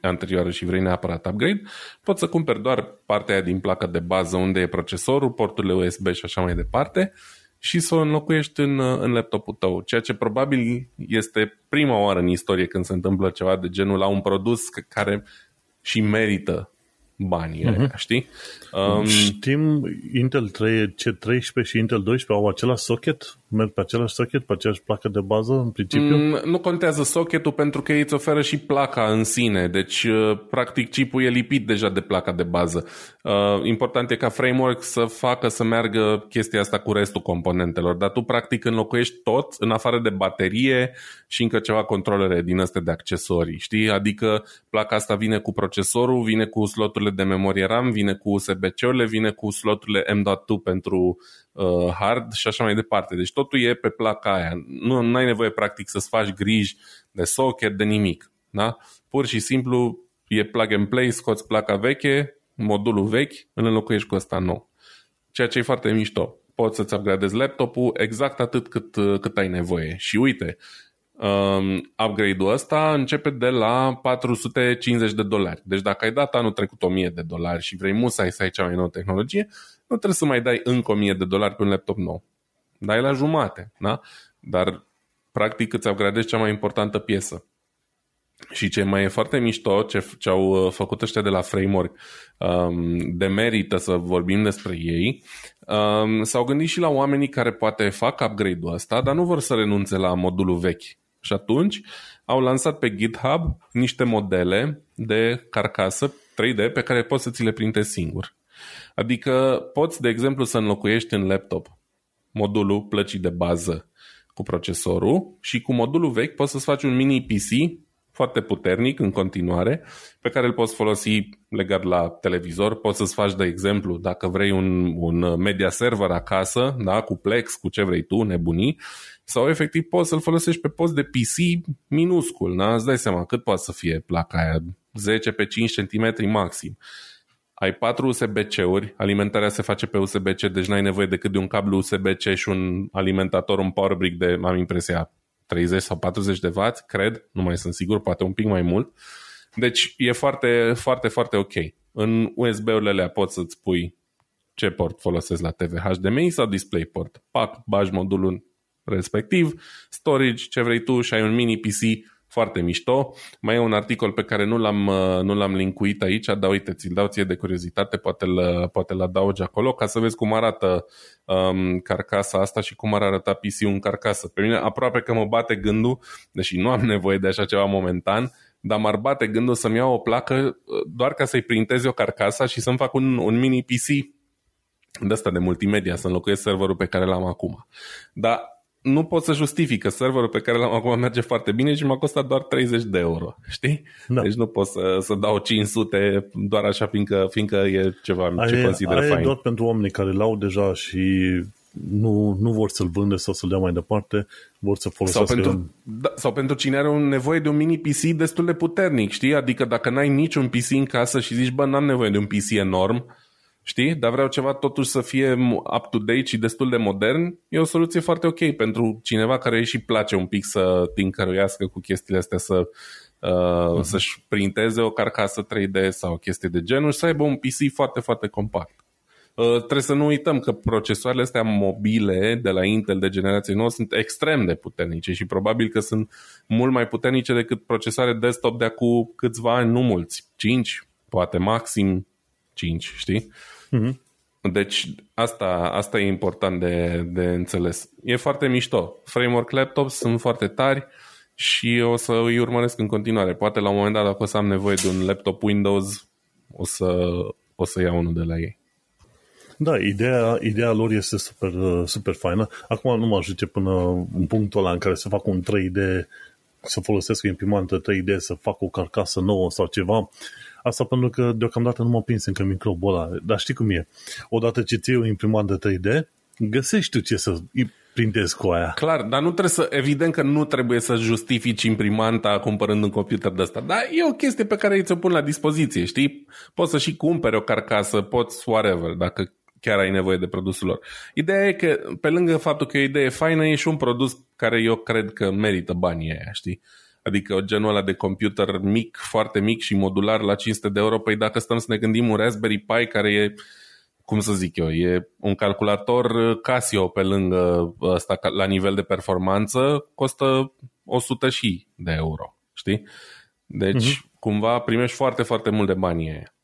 anterioară și vrei neapărat upgrade, poți să cumperi doar partea aia din placa de bază unde e procesorul, porturile USB și așa mai departe și să o înlocuiești în, uh, în laptopul tău, ceea ce probabil este prima oară în istorie când se întâmplă ceva de genul la un produs care și merită banii uh-huh. aia, știi? Um, Știm, Intel 3, C13 și Intel 12 au același socket? Merg pe același socket, pe aceeași placă de bază, în principiu? Mm, nu contează socketul pentru că ei îți oferă și placa în sine, deci uh, practic chipul e lipit deja de placa de bază. Uh, important e ca framework să facă să meargă chestia asta cu restul componentelor, dar tu practic înlocuiești tot în afară de baterie și încă ceva controlere din astea de accesorii, știi? Adică placa asta vine cu procesorul, vine cu sloturile de memorie RAM, vine cu USB-C-urile, vine cu sloturile M.2 pentru uh, hard și așa mai departe. Deci totul e pe placa aia. Nu ai nevoie practic să-ți faci griji de socket, de nimic. Da? Pur și simplu e plug and play, scoți placa veche, modulul vechi, îl înlocuiești cu ăsta nou. Ceea ce e foarte mișto. Poți să-ți upgradezi laptopul exact atât cât, cât ai nevoie. Și uite, um, upgrade-ul ăsta începe de la 450 de dolari. Deci dacă ai dat anul trecut 1000 de dolari și vrei musai să ai cea mai nouă tehnologie, nu trebuie să mai dai încă 1000 de dolari pe un laptop nou. Dai la jumate, da? Dar practic îți upgradezi cea mai importantă piesă. Și ce mai e foarte mișto, ce, ce au uh, făcut ăștia de la Framework, um, de merită să vorbim despre ei, um, s-au gândit și la oamenii care poate fac upgrade-ul ăsta, dar nu vor să renunțe la modulul vechi. Și atunci au lansat pe GitHub niște modele de carcasă 3D pe care poți să ți le printe singur. Adică poți, de exemplu, să înlocuiești în laptop modulul plăcii de bază cu procesorul și cu modulul vechi poți să-ți faci un mini PC foarte puternic în continuare, pe care îl poți folosi legat la televizor. Poți să-ți faci, de exemplu, dacă vrei un, un media server acasă, da, cu Plex, cu ce vrei tu, nebunii, sau efectiv poți să-l folosești pe post de PC minuscul, da? îți dai seama cât poate să fie placa aia, 10 pe 5 cm maxim. Ai patru USB-C-uri, alimentarea se face pe USB-C, deci n-ai nevoie decât de un cablu USB-C și un alimentator, un power brick de, am impresia, 30 sau 40 de W, cred, nu mai sunt sigur, poate un pic mai mult. Deci e foarte, foarte, foarte ok. În USB-urile alea poți să-ți pui ce port folosesc la TV, HDMI sau DisplayPort. Pac, bagi modulul respectiv, storage, ce vrei tu și ai un mini PC foarte mișto. Mai e un articol pe care nu l-am, uh, nu l-am linkuit aici, dar uite, ți-l dau ție de curiozitate, poate l, poate l adaugi acolo, ca să vezi cum arată um, carcasa asta și cum ar arăta PC-ul în carcasă. Pe mine aproape că mă bate gândul, deși nu am nevoie de așa ceva momentan, dar m-ar bate gândul să-mi iau o placă uh, doar ca să-i printez o carcasa și să-mi fac un, un mini PC de asta de multimedia, să înlocuiesc serverul pe care l-am acum. Dar nu pot să justific că serverul pe care l-am acum merge foarte bine și m-a costat doar 30 de euro, știi? Da. Deci nu pot să, să dau 500 doar așa fiindcă, fiindcă e ceva aia, ce consider aia fain. doar pentru oamenii care l-au deja și nu, nu vor să-l vândă sau să-l dea mai departe, vor să folosească... Sau pentru, da, sau pentru cine are un nevoie de un mini PC destul de puternic, știi? Adică dacă n-ai niciun PC în casă și zici, bă, n-am nevoie de un PC enorm, știi? Dar vreau ceva totuși să fie up-to-date și destul de modern, e o soluție foarte ok pentru cineva care îi și place un pic să tincăruiască cu chestiile astea, să uh, uh-huh. să-și printeze o carcasă 3D sau chestii de genul și să aibă un PC foarte, foarte compact. Uh, trebuie să nu uităm că procesoarele astea mobile de la Intel de generație nouă sunt extrem de puternice și probabil că sunt mult mai puternice decât procesoare desktop de acum câțiva ani, nu mulți, 5, poate maxim 5, știi? Uh-huh. Deci asta, asta e important de, de înțeles. E foarte mișto. Framework laptops sunt foarte tari și o să îi urmăresc în continuare. Poate la un moment dat, dacă o să am nevoie de un laptop Windows, o să, o să iau unul de la ei. Da, ideea, ideea lor este super, super faină. Acum nu mă ajunge până în punctul ăla în care să fac un 3D, să folosesc o imprimantă 3D, să fac o carcasă nouă sau ceva. Asta pentru că deocamdată nu m-a prins încă microbul ăla. Dar știi cum e? Odată ce ții o imprimantă 3D, găsești tu ce să printezi cu aia. Clar, dar nu trebuie să, evident că nu trebuie să justifici imprimanta cumpărând un computer de ăsta, dar e o chestie pe care îi ți-o pun la dispoziție, știi? Poți să și cumperi o carcasă, poți whatever, dacă chiar ai nevoie de produsul lor. Ideea e că, pe lângă faptul că e o idee faină, e și un produs care eu cred că merită banii aia, știi? Adică genul ăla de computer mic, foarte mic și modular la 500 de euro, păi dacă stăm să ne gândim un Raspberry Pi care e, cum să zic eu, e un calculator Casio pe lângă ăsta la nivel de performanță, costă 100 și de euro, știi? Deci, uh-huh. cumva primești foarte, foarte mult de bani aia.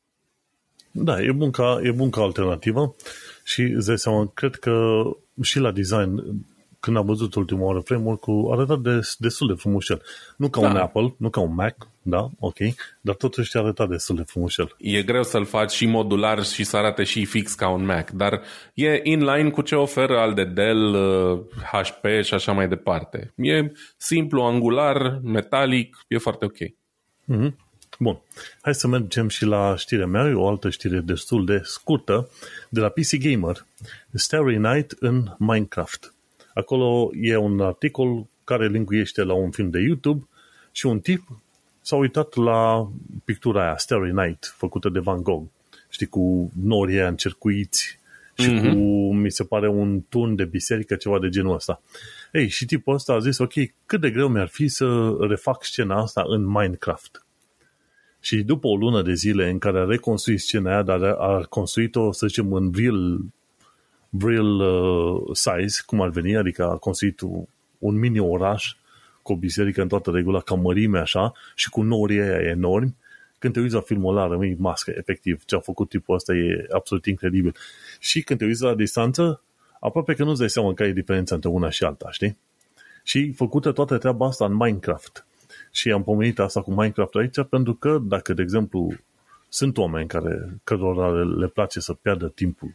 Da, e bun ca, e bun ca alternativă și îți dai seama, cred că și la design, când am văzut ultima oară framework-ul, arăta de, destul de frumușel. Nu ca da. un Apple, nu ca un Mac, da, ok, dar totuși arăta destul de frumușel. E greu să-l faci și modular și să arate și fix ca un Mac, dar e in line cu ce oferă al de Dell, HP uh, și așa mai departe. E simplu, angular, metalic, e foarte ok. Mm-hmm. Bun, hai să mergem și la știrea mea, o altă știre destul de scurtă, de la PC Gamer, Starry Night în Minecraft. Acolo e un articol care linguiește la un film de YouTube și un tip s-a uitat la pictura aia, Starry Night, făcută de Van Gogh. Știi, cu norii încercuiți și mm-hmm. cu, mi se pare, un turn de biserică, ceva de genul ăsta. Ei, și tipul ăsta a zis, ok, cât de greu mi-ar fi să refac scena asta în Minecraft. Și după o lună de zile în care a reconstruit scena aia, dar a construit-o, să zicem, în real, real uh, size, cum ar veni, adică a construit un mini oraș cu o biserică în toată regula, ca mărime așa, și cu norii aia enormi, când te uiți la filmul ăla, rămâi mască, efectiv. Ce a făcut tipul ăsta e absolut incredibil. Și când te uiți la distanță, aproape că nu-ți dai seama că e diferența între una și alta, știi? Și făcută toată treaba asta în Minecraft. Și am pomenit asta cu Minecraft aici pentru că dacă, de exemplu, sunt oameni care, cărora le place să piardă timpul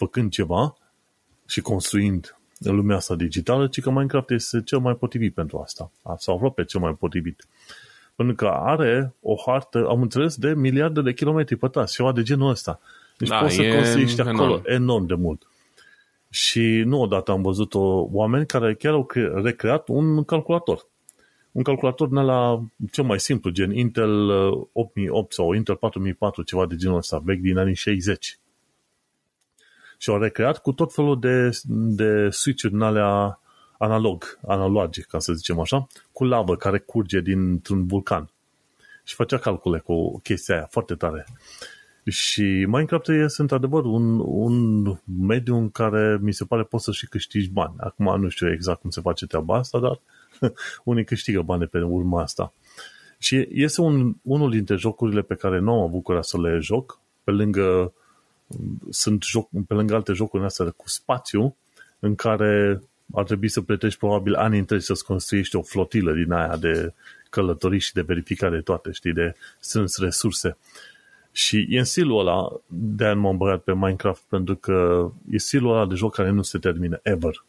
făcând ceva și construind în lumea asta digitală, ci că Minecraft este cel mai potrivit pentru asta. Sau aproape cel mai potrivit. Pentru că are o hartă, am înțeles, de miliarde de kilometri pătrați, ceva de genul ăsta. Deci da, poți să construiești acolo enorm. enorm de mult. Și nu odată am văzut o, oameni care chiar au recreat un calculator un calculator din la cel mai simplu, gen Intel 8008 uh, sau Intel 4004, ceva de genul ăsta, vechi din anii 60. Și au recreat cu tot felul de, de switch-uri din alea analog, analogic, ca să zicem așa, cu lavă care curge dintr-un vulcan. Și făcea calcule cu chestia aia, foarte tare. Și Minecraft este într-adevăr un, un mediu în care mi se pare poți să și câștigi bani. Acum nu știu exact cum se face treaba asta, dar uh, <laughs> unii câștigă bani pe urma asta. Și este un, unul dintre jocurile pe care nu am avut curaj să le joc, pe lângă sunt joc, pe lângă alte jocuri astea cu spațiu, în care ar trebui să plătești probabil ani întregi să-ți construiești o flotilă din aia de călătorii și de verificare toate, știi, de strâns resurse. Și e în stilul ăla, de aia m-am băgat pe Minecraft, pentru că e stilul ăla de joc care nu se termină, ever.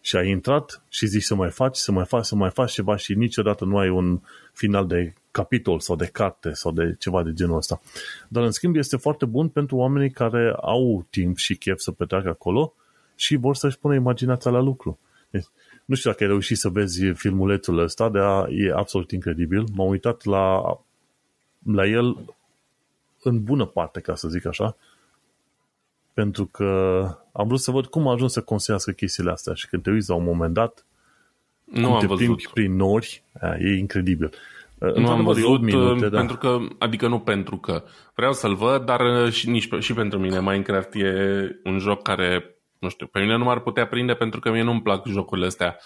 Și ai intrat și zici să mai faci, să mai faci, să mai faci ceva și niciodată nu ai un final de capitol sau de carte sau de ceva de genul ăsta. Dar în schimb este foarte bun pentru oamenii care au timp și chef să petreacă acolo și vor să-și pună imaginația la lucru. Deci, nu știu dacă ai reușit să vezi filmulețul ăsta, dar e absolut incredibil. M-am uitat la, la el în bună parte, ca să zic așa, pentru că am vrut să văd cum a ajuns să construiască chestiile astea și când te uiți la un moment dat, nu cum am te văzut. prin nori, e incredibil. Nu am văzut, minute, da. pentru că, adică nu pentru că vreau să-l văd, dar uh, și, nici, și pentru mine Minecraft e un joc care, nu știu, pe mine nu m-ar putea prinde pentru că mie nu-mi plac jocurile astea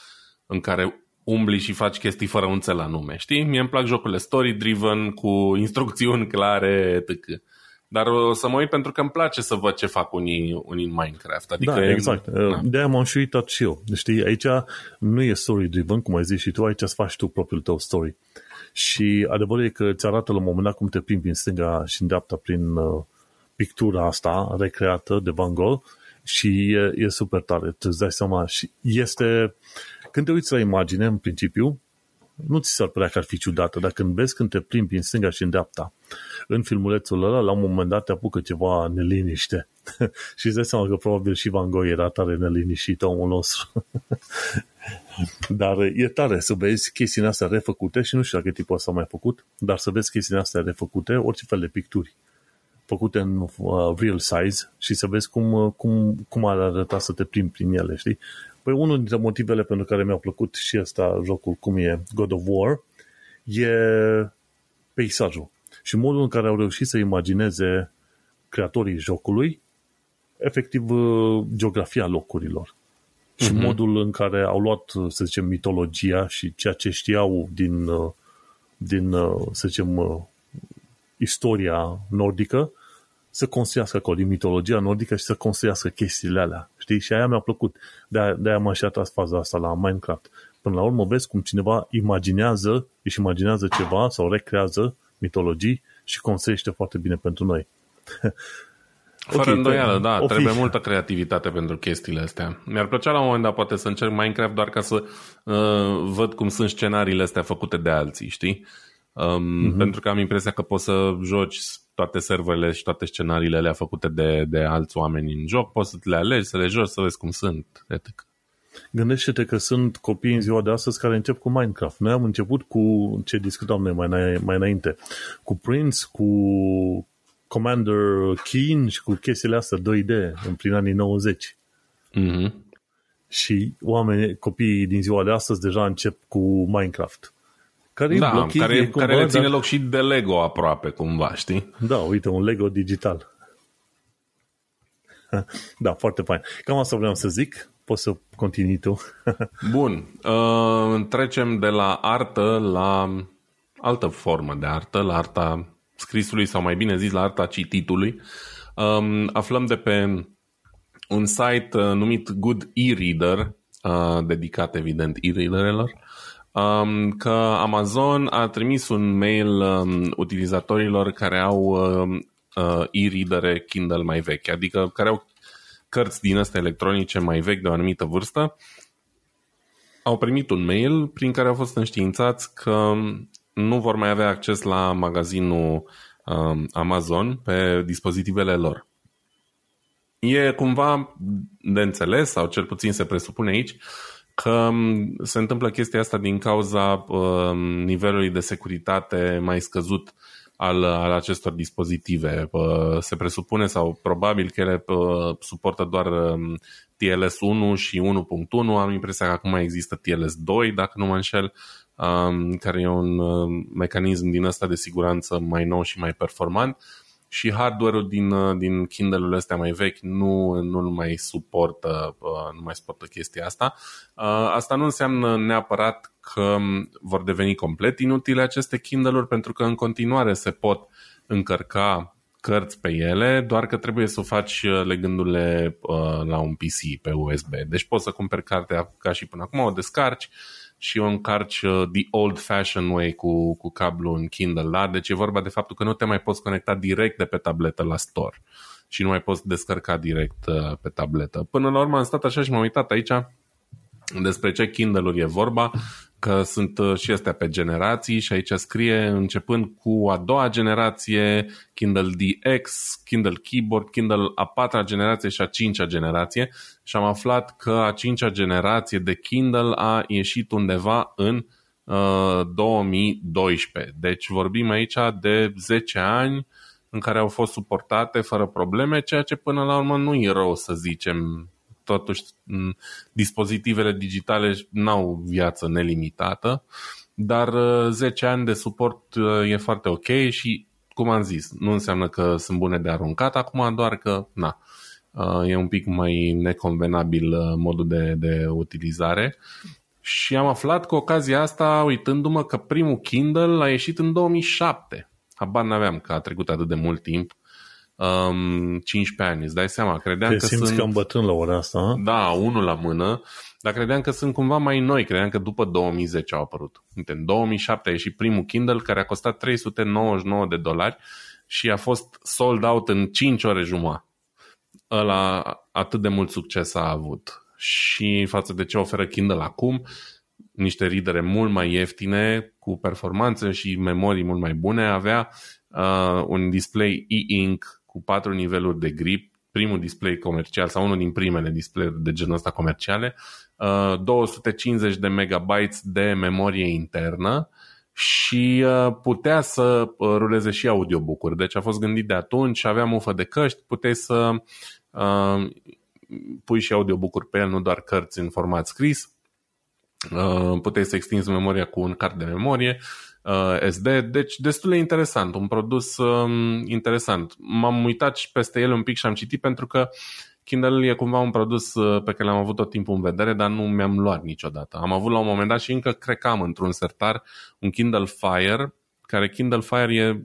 în care umbli și faci chestii fără un țel nume, știi? Mie îmi plac jocurile story-driven, cu instrucțiuni clare, etc. Dar o să mă uit pentru că îmi place să văd ce fac unii, unii în Minecraft. Adică da, exact. Da. De-aia m-am și uitat și eu. Știi, aici nu e story-driven, cum ai zis și tu, aici îți faci tu propriul tău story. Și adevărul e că îți arată la un moment dat cum te plimbi în stânga și în dreapta prin uh, pictura asta recreată de Van Gogh și e, e super tare, îți dai seama. Și este, când te uiți la imagine, în principiu, nu ți s-ar părea că ar fi ciudată, dar când vezi când te plimbi în stânga și în dreapta, în filmulețul ăla, la un moment dat te apucă ceva neliniște. <laughs> și îți dai seama că probabil și Van Gogh era tare neliniștit omul nostru. <laughs> dar e tare să vezi chestiile astea refăcute și nu știu dacă tipul ăsta mai făcut, dar să vezi chestiile astea refăcute, orice fel de picturi făcute în uh, real size și să vezi cum, uh, cum, cum ar arăta să te plimbi prin ele, știi? Păi unul dintre motivele pentru care mi-a plăcut și ăsta jocul, cum e God of War, e peisajul. Și modul în care au reușit să imagineze creatorii jocului, efectiv, uh, geografia locurilor. Și uh-huh. modul în care au luat, să zicem, mitologia și ceea ce știau din, uh, din uh, să zicem, istoria nordică să construiască acolo din mitologia nordică și să construiască chestiile alea. Știi? Și aia mi-a plăcut. De-aia, de-aia m-a și atras faza asta la Minecraft. Până la urmă vezi cum cineva imaginează, își imaginează ceva sau recrează mitologii și construiește foarte bine pentru noi. Fără okay, îndoială, da, o trebuie fi. multă creativitate pentru chestiile astea. Mi-ar plăcea la un moment dat poate să încerc Minecraft doar ca să uh, văd cum sunt scenariile astea făcute de alții, știi? Um, mm-hmm. Pentru că am impresia că poți să joci toate serverele și toate scenariile alea făcute de, de alți oameni în joc, poți să le alegi, să le joci, să vezi cum sunt. Etc. Gândește-te că sunt copii în ziua de astăzi care încep cu Minecraft. Noi am început cu ce discutam noi mai, mai înainte, cu Prince, cu Commander Keen și cu chestiile astea 2D în prin anii 90. Mm-hmm. Și oamenii, copiii din ziua de astăzi deja încep cu Minecraft. Care, da, blochii, care, cumva, care ține dar... loc și de Lego aproape, cumva, știi? Da, uite, un Lego digital. <laughs> da, foarte fain. Cam asta vreau să zic. Poți să continui tu. <laughs> Bun. Uh, trecem de la artă la altă formă de artă, la arta scrisului sau mai bine zis la arta cititului. Um, aflăm de pe un site uh, numit Good E-Reader, uh, dedicat evident e-readerelor, um, că Amazon a trimis un mail um, utilizatorilor care au um, uh, e-readere Kindle mai vechi, adică care au cărți din astea electronice mai vechi de o anumită vârstă, au primit un mail prin care au fost înștiințați că nu vor mai avea acces la magazinul um, Amazon pe dispozitivele lor. E cumva de înțeles, sau cel puțin se presupune aici, că um, se întâmplă chestia asta din cauza uh, nivelului de securitate mai scăzut al, al acestor dispozitive. Uh, se presupune sau probabil că ele uh, suportă doar uh, TLS 1 și 1.1. Am impresia că acum există TLS 2, dacă nu mă înșel, um, care e un uh, mecanism din ăsta de siguranță mai nou și mai performant și hardware-ul din, uh, din Kindle-urile astea mai vechi nu, nu mai suportă, uh, nu mai suportă chestia asta. Uh, asta nu înseamnă neapărat că vor deveni complet inutile aceste Kindle-uri pentru că în continuare se pot încărca cărți pe ele, doar că trebuie să o faci legându-le la un PC pe USB. Deci poți să cumperi cartea ca și până acum, o descarci și o încarci uh, the old fashion way cu, cu cablu în Kindle, da? Deci e vorba de faptul că nu te mai poți conecta direct de pe tabletă la store și nu mai poți descărca direct uh, pe tabletă. Până la urmă am stat așa și m-am uitat aici despre ce Kindle-uri e vorba, că sunt uh, și astea pe generații și aici scrie începând cu a doua generație, Kindle DX, Kindle Keyboard, Kindle a patra generație și a cincea generație și am aflat că a cincea generație de Kindle a ieșit undeva în uh, 2012. Deci vorbim aici de 10 ani în care au fost suportate fără probleme, ceea ce până la urmă nu e rău să zicem totuși dispozitivele digitale n-au viață nelimitată, dar 10 uh, ani de suport uh, e foarte ok și, cum am zis, nu înseamnă că sunt bune de aruncat acum, doar că, na, uh, e un pic mai neconvenabil modul de, de utilizare. Și am aflat cu ocazia asta, uitându-mă, că primul Kindle a ieșit în 2007. Habar n-aveam că a trecut atât de mult timp um, 15 ani, îți dai seama. Credeam Te că simți sunt... cam bătrân la ora asta, a? Da, unul la mână, dar credeam că sunt cumva mai noi, credeam că după 2010 au apărut. În 2007 a ieșit primul Kindle care a costat 399 de dolari și a fost sold out în 5 ore jumătate. Ăla atât de mult succes a avut. Și față de ce oferă Kindle acum, niște ridere mult mai ieftine, cu performanțe și memorii mult mai bune, avea uh, un display e-ink cu patru niveluri de grip, primul display comercial sau unul din primele display de genul ăsta comerciale, 250 uh, de megabytes de memorie internă și uh, putea să uh, ruleze și audiobook-uri. Deci a fost gândit de atunci, avea mufă de căști, puteai să pui și audiobook-uri pe el, nu doar cărți în format scris. Puteai să extinzi memoria cu un card de memorie uh, SD, deci destul de interesant, un produs um, interesant. M-am uitat și peste el un pic și am citit pentru că Kindle e cumva un produs uh, pe care l-am avut tot timpul în vedere, dar nu mi-am luat niciodată. Am avut la un moment dat și încă cred că am într-un sertar un Kindle Fire, care Kindle Fire e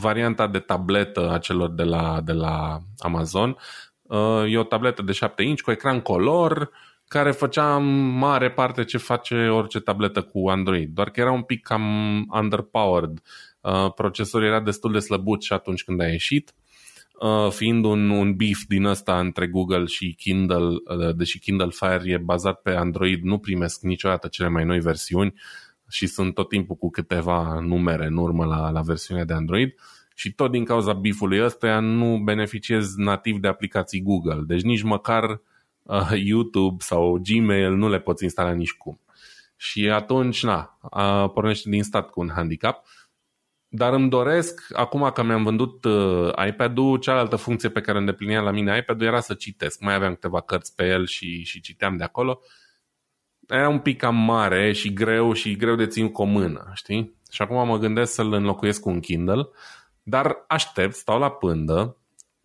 varianta de tabletă a celor de la, de la Amazon. Uh, e o tabletă de 7 inch cu ecran color, care făcea mare parte ce face orice tabletă cu Android, doar că era un pic cam underpowered. Uh, procesorul era destul de slăbut și atunci când a ieșit, uh, fiind un, un beef din ăsta între Google și Kindle, uh, deși Kindle Fire e bazat pe Android, nu primesc niciodată cele mai noi versiuni și sunt tot timpul cu câteva numere în urmă la, la versiunea de Android și tot din cauza beef-ului ăsta nu beneficiez nativ de aplicații Google, deci nici măcar uh, uh, YouTube sau Gmail nu le poți instala nici cum. Și atunci, na, uh, pornește din stat cu un handicap. Dar îmi doresc, acum că mi-am vândut uh, iPad-ul, cealaltă funcție pe care îndeplinea la mine iPad-ul era să citesc. Mai aveam câteva cărți pe el și, și citeam de acolo. Era un pic cam mare și greu și greu de ținut cu o mână, știi? Și acum mă gândesc să-l înlocuiesc cu un Kindle, dar aștept, stau la pândă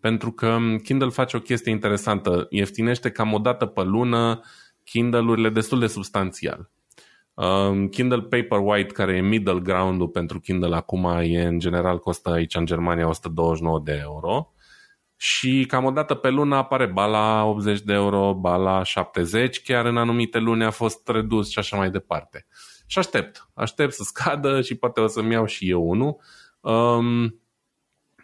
pentru că Kindle face o chestie interesantă. Ieftinește cam o dată pe lună Kindle-urile destul de substanțial. Um, Kindle Paperwhite, care e middle ground-ul pentru Kindle acum, e în general costă aici în Germania 129 de euro și cam o dată pe lună apare bala 80 de euro, bala 70, chiar în anumite luni a fost redus și așa mai departe. Și aștept, aștept să scadă și poate o să-mi iau și eu unul. Um,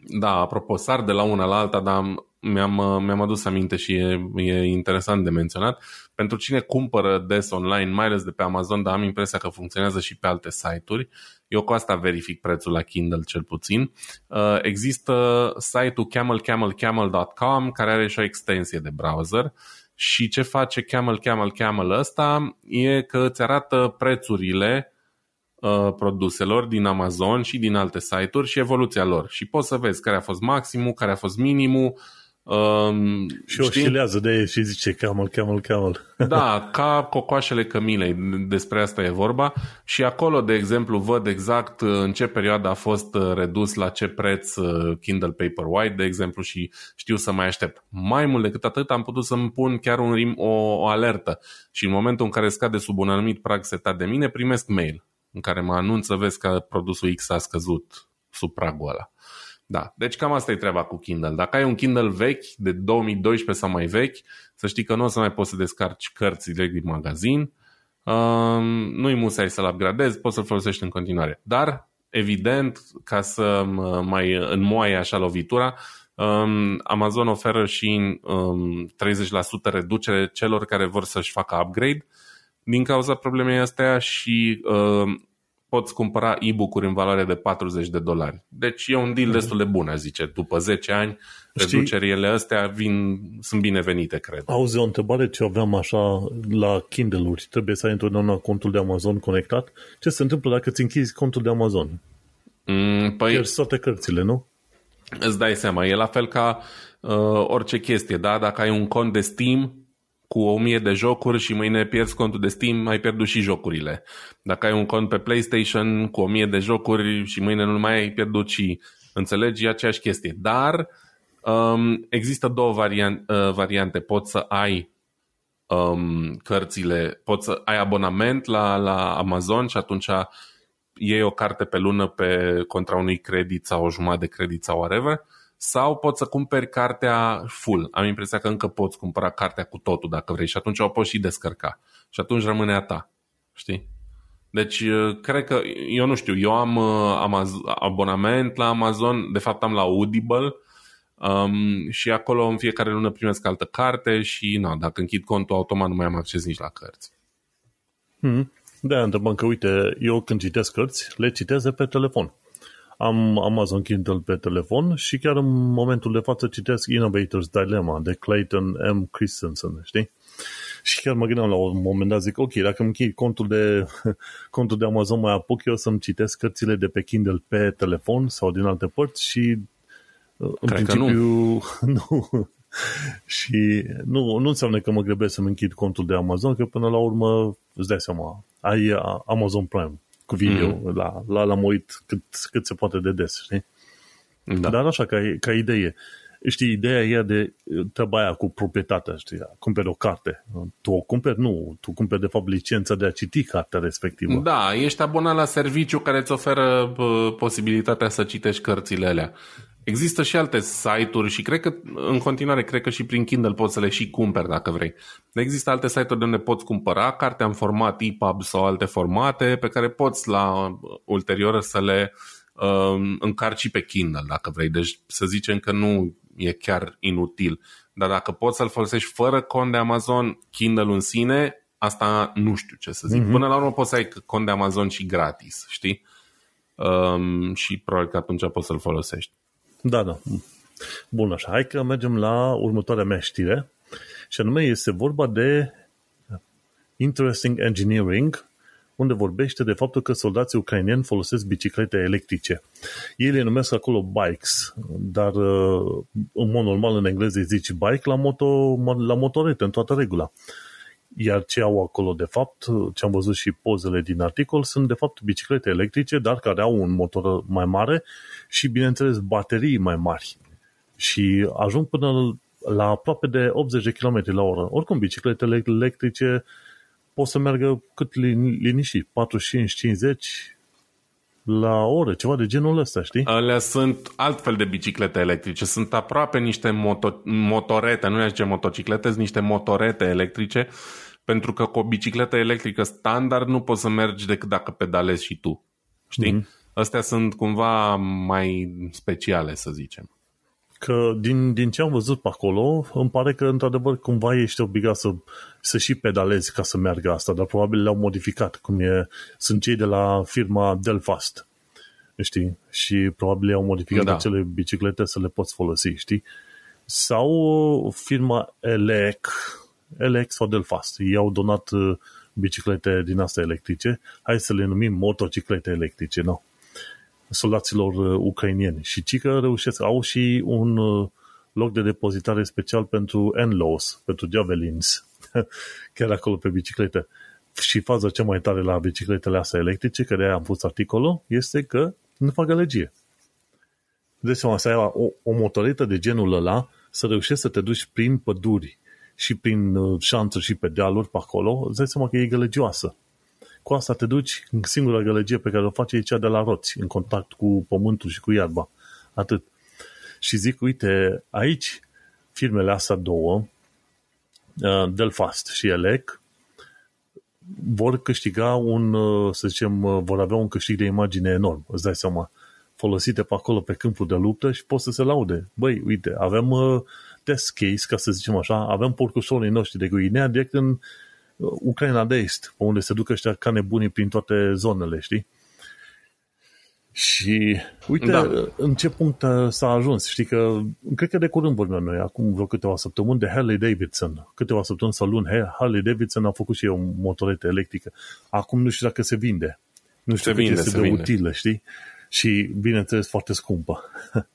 da, apropo, sar de la una la alta, dar mi-am, mi-am adus aminte și e, e interesant de menționat. Pentru cine cumpără des online, mai ales de pe Amazon, dar am impresia că funcționează și pe alte site-uri, eu cu asta verific prețul la Kindle cel puțin. Uh, există site-ul camelcamelcamel.com care are și o extensie de browser și ce face Camel Camel Camel ăsta e că îți arată prețurile Uh, produselor din Amazon și din alte site-uri și evoluția lor. Și poți să vezi care a fost maximul, care a fost minimul. Um, și oscilează de și zice camel, camel, camel. <laughs> Da, ca cocoașele cămilei, despre asta e vorba. Și acolo, de exemplu, văd exact uh, în ce perioadă a fost uh, redus, la ce preț Kindle Paperwhite, de exemplu, și știu să mai aștept. Mai mult decât atât, am putut să-mi pun chiar un rim, o, o alertă. Și în momentul în care scade sub un anumit prag setat de mine, primesc mail în care mă anunță, vezi că produsul X a scăzut sub pragul ăla. Da, deci cam asta e treaba cu Kindle. Dacă ai un Kindle vechi, de 2012 sau mai vechi, să știi că nu o să mai poți să descarci cărțile din magazin, uh, nu-i musai să-l upgradezi, poți să-l folosești în continuare. Dar, evident, ca să mai înmoaie așa lovitura, um, Amazon oferă și um, 30% reducere celor care vor să-și facă upgrade din cauza problemei astea și uh, poți cumpăra e-book-uri în valoare de 40 de dolari. Deci e un deal destul de bun, zice. După 10 ani, Știi? reducerile astea vin, sunt binevenite, cred. Auzi, o întrebare ce aveam așa la Kindle-uri. Trebuie să ai întotdeauna contul de Amazon conectat. Ce se întâmplă dacă îți închizi contul de Amazon? Mm, păi... Pierzi toate cărțile, nu? Îți dai seama, e la fel ca uh, orice chestie, da? Dacă ai un cont de Steam, cu o mie de jocuri și mâine pierzi contul de Steam, ai pierdut și jocurile. Dacă ai un cont pe PlayStation cu o mie de jocuri și mâine nu mai ai pierdut și înțelegi, e aceeași chestie. Dar um, există două varian- uh, variante. Poți să ai um, cărțile, poți să ai abonament la, la Amazon și atunci iei o carte pe lună pe contra unui credit sau o jumătate de credit sau whatever sau poți să cumperi cartea full. Am impresia că încă poți cumpăra cartea cu totul dacă vrei și atunci o poți și descărca. Și atunci rămâne a ta. Știi? Deci, uh, cred că, eu nu știu, eu am uh, Amazon, abonament la Amazon, de fapt am la Audible um, și acolo în fiecare lună primesc altă carte și, na, dacă închid contul, automat nu mai am acces nici la cărți. Hmm. Da, întrebam că, uite, eu când citesc cărți, le citesc de pe telefon. Am Amazon Kindle pe telefon și chiar în momentul de față citesc Innovator's Dilemma de Clayton M. Christensen, știi? Și chiar mă gândeam la un moment dat, zic, ok, dacă îmi închid contul de, <laughs> contul de Amazon, mai apuc eu să-mi citesc cărțile de pe Kindle pe telefon sau din alte părți și în Cred principiu nu. <laughs> nu. și nu, nu înseamnă că mă grăbesc să-mi închid contul de Amazon, că până la urmă, îți dai seama, ai Amazon Prime cu video, mm-hmm. la, la, la uit cât, cât se poate de des, știi? Da. Dar așa, ca, ca idee, știi, ideea e de treaba aia cu proprietatea, știi, cumperi o carte. Tu o cumperi? Nu, tu cumperi de fapt licența de a citi cartea respectivă. Da, ești abonat la serviciu care îți oferă posibilitatea să citești cărțile alea. Există și alte site-uri și cred că în continuare, cred că și prin Kindle poți să le și cumperi dacă vrei. Există alte site-uri de unde poți cumpăra cartea în format EPUB sau alte formate pe care poți la ulterior să le uh, încarci pe Kindle dacă vrei. Deci să zicem că nu e chiar inutil. Dar dacă poți să-l folosești fără cont de Amazon, Kindle în sine, asta nu știu ce să zic. Mm-hmm. Până la urmă poți să ai cont de Amazon și gratis, știi? Um, și probabil că atunci poți să-l folosești. Da, da. Bun, așa. Hai că mergem la următoarea mea știre. Și anume este vorba de Interesting Engineering, unde vorbește de faptul că soldații ucrainieni folosesc biciclete electrice. Ei le numesc acolo bikes, dar uh, în mod normal în engleză îi zici bike la, moto, la motorete, în toată regula. Iar ce au acolo de fapt, ce am văzut și pozele din articol, sunt de fapt biciclete electrice, dar care au un motor mai mare și, bineînțeles, baterii mai mari. Și ajung până la aproape de 80 de km la oră. Oricum, bicicletele electrice pot să meargă cât liniștit, 45-50 la oră, ceva de genul ăsta, știi? Alea sunt altfel de biciclete electrice, sunt aproape niște moto- motorete, nu zice motociclete, sunt niște motorete electrice, pentru că cu o bicicletă electrică standard nu poți să mergi decât dacă pedalezi și tu, știi? Mm-hmm. Astea sunt cumva mai speciale, să zicem. Că din, din ce am văzut pe acolo, îmi pare că într-adevăr cumva ești obligat să, să și pedalezi ca să meargă asta, dar probabil le-au modificat, cum e, sunt cei de la firma Delfast, știi? Și probabil au modificat da. acele biciclete să le poți folosi, știi? Sau firma Elec, Elec sau Delfast, ei au donat uh, biciclete din astea electrice, hai să le numim motociclete electrice, nu? No? Soldaților uh, ucrainieni. Și ci că reușesc, au și un uh, loc de depozitare special pentru NLOS, pentru Javelins, <laughs> chiar acolo pe biciclete. Și faza cea mai tare la bicicletele astea electrice, care am pus articolul, este că nu fac gălăgie. Deci seama să ai o, o motoretă de genul ăla, să reușești să te duci prin păduri și prin uh, șanțuri și pe dealuri pe acolo, îți dai seama că e gălăgioasă cu asta te duci, în singura gălăgie pe care o face e cea de la roți, în contact cu pământul și cu iarba. Atât. Și zic, uite, aici firmele astea două, uh, Delfast și Elec, vor câștiga un, uh, să zicem, uh, vor avea un câștig de imagine enorm, îți dai seama, folosite pe acolo pe câmpul de luptă și pot să se laude. Băi, uite, avem uh, test case, ca să zicem așa, avem porcușorii noștri de Guinea direct în uh, Ucraina de Est, pe unde se duc ăștia ca nebunii prin toate zonele, știi? Și uite da. în ce punct uh, s-a ajuns. Știi că, cred că de curând vorbim noi, acum vreo câteva săptămâni, de Harley Davidson. Câteva săptămâni sau luni, Harley Davidson a făcut și eu o motoretă electrică. Acum nu știu dacă se vinde. Nu știu se vinde, este de vinde. utilă, știi? Și, bineînțeles, foarte scumpă. <laughs>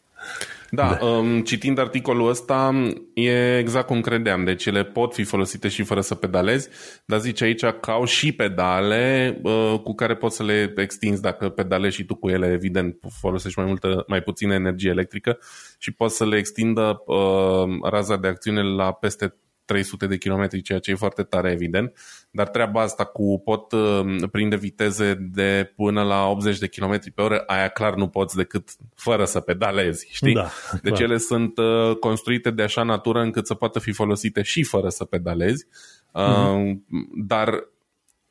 Da, da. Um, citind articolul ăsta, e exact cum credeam. Deci ele pot fi folosite și fără să pedalezi, dar zice aici că au și pedale uh, cu care poți să le extinzi dacă pedalezi și tu cu ele, evident, folosești mai, multă, mai puțină energie electrică și poți să le extindă uh, raza de acțiune la peste 300 de kilometri, ceea ce e foarte tare, evident, dar treaba asta cu pot uh, prinde viteze de până la 80 de kilometri pe oră, aia clar nu poți decât fără să pedalezi, știi? Da, deci clar. ele sunt uh, construite de așa natură încât să poată fi folosite și fără să pedalezi, uh-huh. dar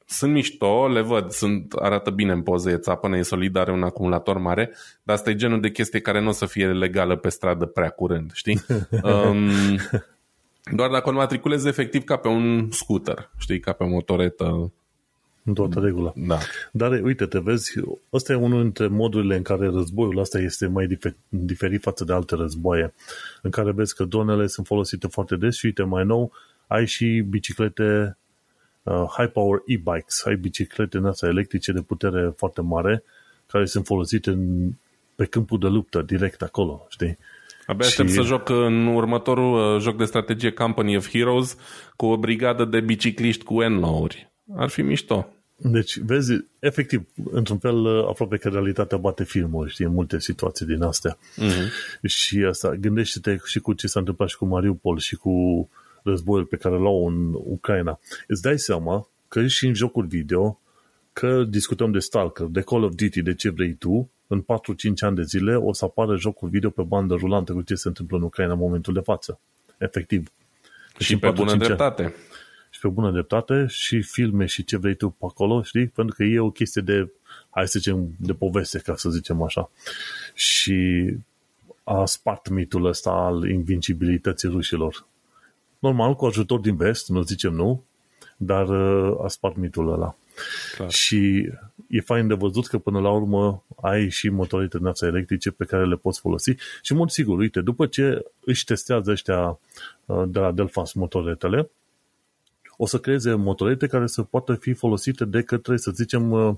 sunt mișto, le văd, sunt, arată bine în poze, e țapănă, e solid, are un acumulator mare, dar asta e genul de chestie care nu o să fie legală pe stradă prea curând, știi? <laughs> um, doar dacă o matriculezi efectiv ca pe un scooter, știi, ca pe o motoretă. În toată regula. Da. Dar uite, te vezi, ăsta e unul dintre modurile în care războiul ăsta este mai difer- diferit față de alte războaie, în care vezi că dronele sunt folosite foarte des și uite, mai nou, ai și biciclete uh, high power e-bikes, ai biciclete în astea electrice de putere foarte mare, care sunt folosite în, pe câmpul de luptă, direct acolo, știi? Abia aștept și... să joc în următorul uh, joc de strategie Company of Heroes cu o brigadă de bicicliști cu Enlauri. Ar fi mișto. Deci, vezi, efectiv, într-un fel, uh, aproape că realitatea bate filmul, știi, în multe situații din astea. Uh-huh. Și asta, gândește-te și cu ce s-a întâmplat și cu Mariupol și cu războiul pe care l-au în Ucraina. Îți dai seama că și în jocuri video, că discutăm de Stalker, de Call of Duty, de ce vrei tu, în 4-5 ani de zile o să apară jocul video pe bandă rulantă cu ce se întâmplă în Ucraina în momentul de față. Efectiv. Deci și pe bună dreptate. Ani. Și pe bună dreptate și filme și ce vrei tu pe acolo, știi? Pentru că e o chestie de, hai să zicem, de poveste, ca să zicem așa. Și a spart mitul ăsta al invincibilității rușilor. Normal, cu ajutor din vest, nu zicem nu, dar uh, a spart mitul ăla. Clar. Și e fain de văzut că până la urmă ai și motorite din electrice pe care le poți folosi și, în mod sigur, uite, după ce își testează ăștia uh, de la Delfas motoretele, o să creeze motorete care să poată fi folosite de către, să zicem, uh,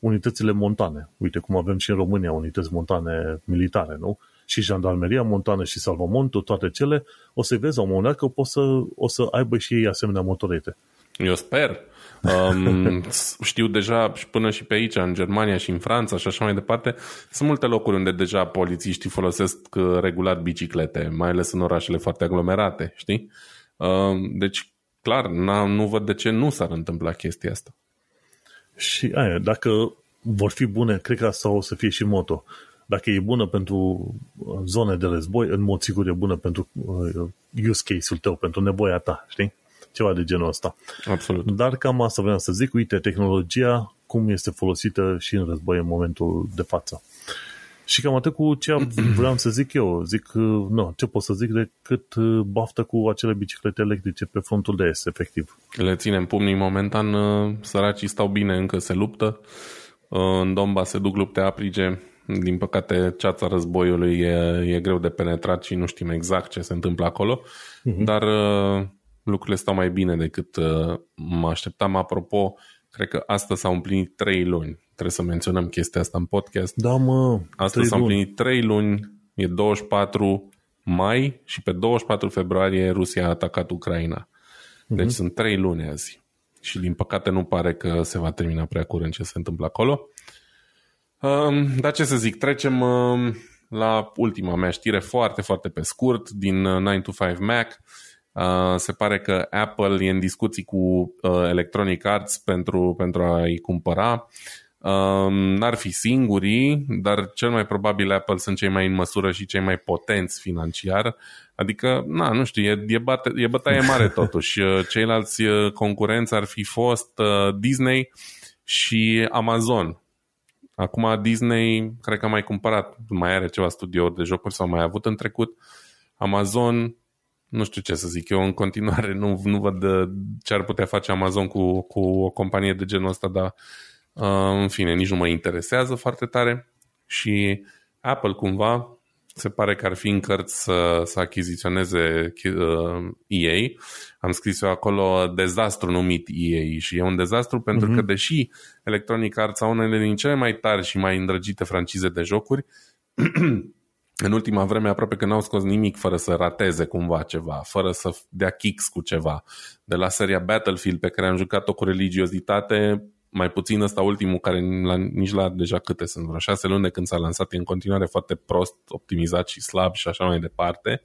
unitățile montane. Uite cum avem și în România unități montane militare, nu? Și jandarmeria montană și salvamontul, toate cele, o să vezi la un moment dat că o să, o să aibă și ei asemenea motorete. Eu sper. Um, știu deja și până și pe aici, în Germania și în Franța și așa mai departe, sunt multe locuri unde deja polițiștii folosesc uh, regulat biciclete, mai ales în orașele foarte aglomerate, știi? Um, deci, clar, nu văd de ce nu s-ar întâmpla chestia asta. Și aia, dacă vor fi bune, cred că asta o să fie și moto. Dacă e bună pentru zone de război, în mod sigur e bună pentru uh, use case-ul tău, pentru nevoia ta, știi? Ceva de genul ăsta. Absolut. Dar cam asta vreau să zic, uite, tehnologia, cum este folosită și în război în momentul de față. Și cam atât cu ce <clears throat> vreau să zic eu. Zic, nu, ce pot să zic decât uh, baftă cu acele biciclete electrice pe frontul de est, efectiv. Le ținem pumnii momentan, uh, săracii stau bine, încă se luptă. Uh, în Domba se duc lupte aprige. Din păcate, ceața războiului e, e greu de penetrat și nu știm exact ce se întâmplă acolo. Uh-huh. Dar lucrurile stau mai bine decât uh, mă așteptam. Apropo, cred că astăzi s-au împlinit trei luni. Trebuie să menționăm chestia asta în podcast. Da, mă. Astăzi s-au împlinit trei luni, e 24 mai și pe 24 februarie Rusia a atacat Ucraina. Deci uh-huh. sunt trei luni azi. Și din păcate nu pare că se va termina prea curând ce se întâmplă acolo. Um, dar ce să zic, trecem um, la ultima mea știre foarte, foarte pe scurt din 9 to 5 Mac. Uh, se pare că Apple e în discuții cu uh, Electronic Arts pentru, pentru a-i cumpăra. Um, n-ar fi singurii, dar cel mai probabil Apple sunt cei mai în măsură și cei mai potenți financiar. Adică, na, nu știu, e, e, bate, e bătaie mare <laughs> totuși. Ceilalți concurenți ar fi fost uh, Disney și Amazon. Acum Disney, cred că a mai cumpărat, mai are ceva studiouri de jocuri sau mai avut în trecut. Amazon, nu știu ce să zic, eu în continuare nu, nu văd ce ar putea face Amazon cu, cu o companie de genul ăsta, dar uh, în fine, nici nu mă interesează foarte tare. Și Apple cumva se pare că ar fi în cărți să, să achiziționeze uh, EA. Am scris eu acolo dezastru numit EA și e un dezastru pentru uh-huh. că deși Electronic Arts au unele din cele mai tari și mai îndrăgite francize de jocuri, <clears throat> în ultima vreme aproape că n-au scos nimic fără să rateze cumva ceva, fără să dea kicks cu ceva. De la seria Battlefield pe care am jucat-o cu religiozitate, mai puțin ăsta ultimul care la, nici la deja câte sunt, vreo șase luni de când s-a lansat, e în continuare foarte prost optimizat și slab și așa mai departe.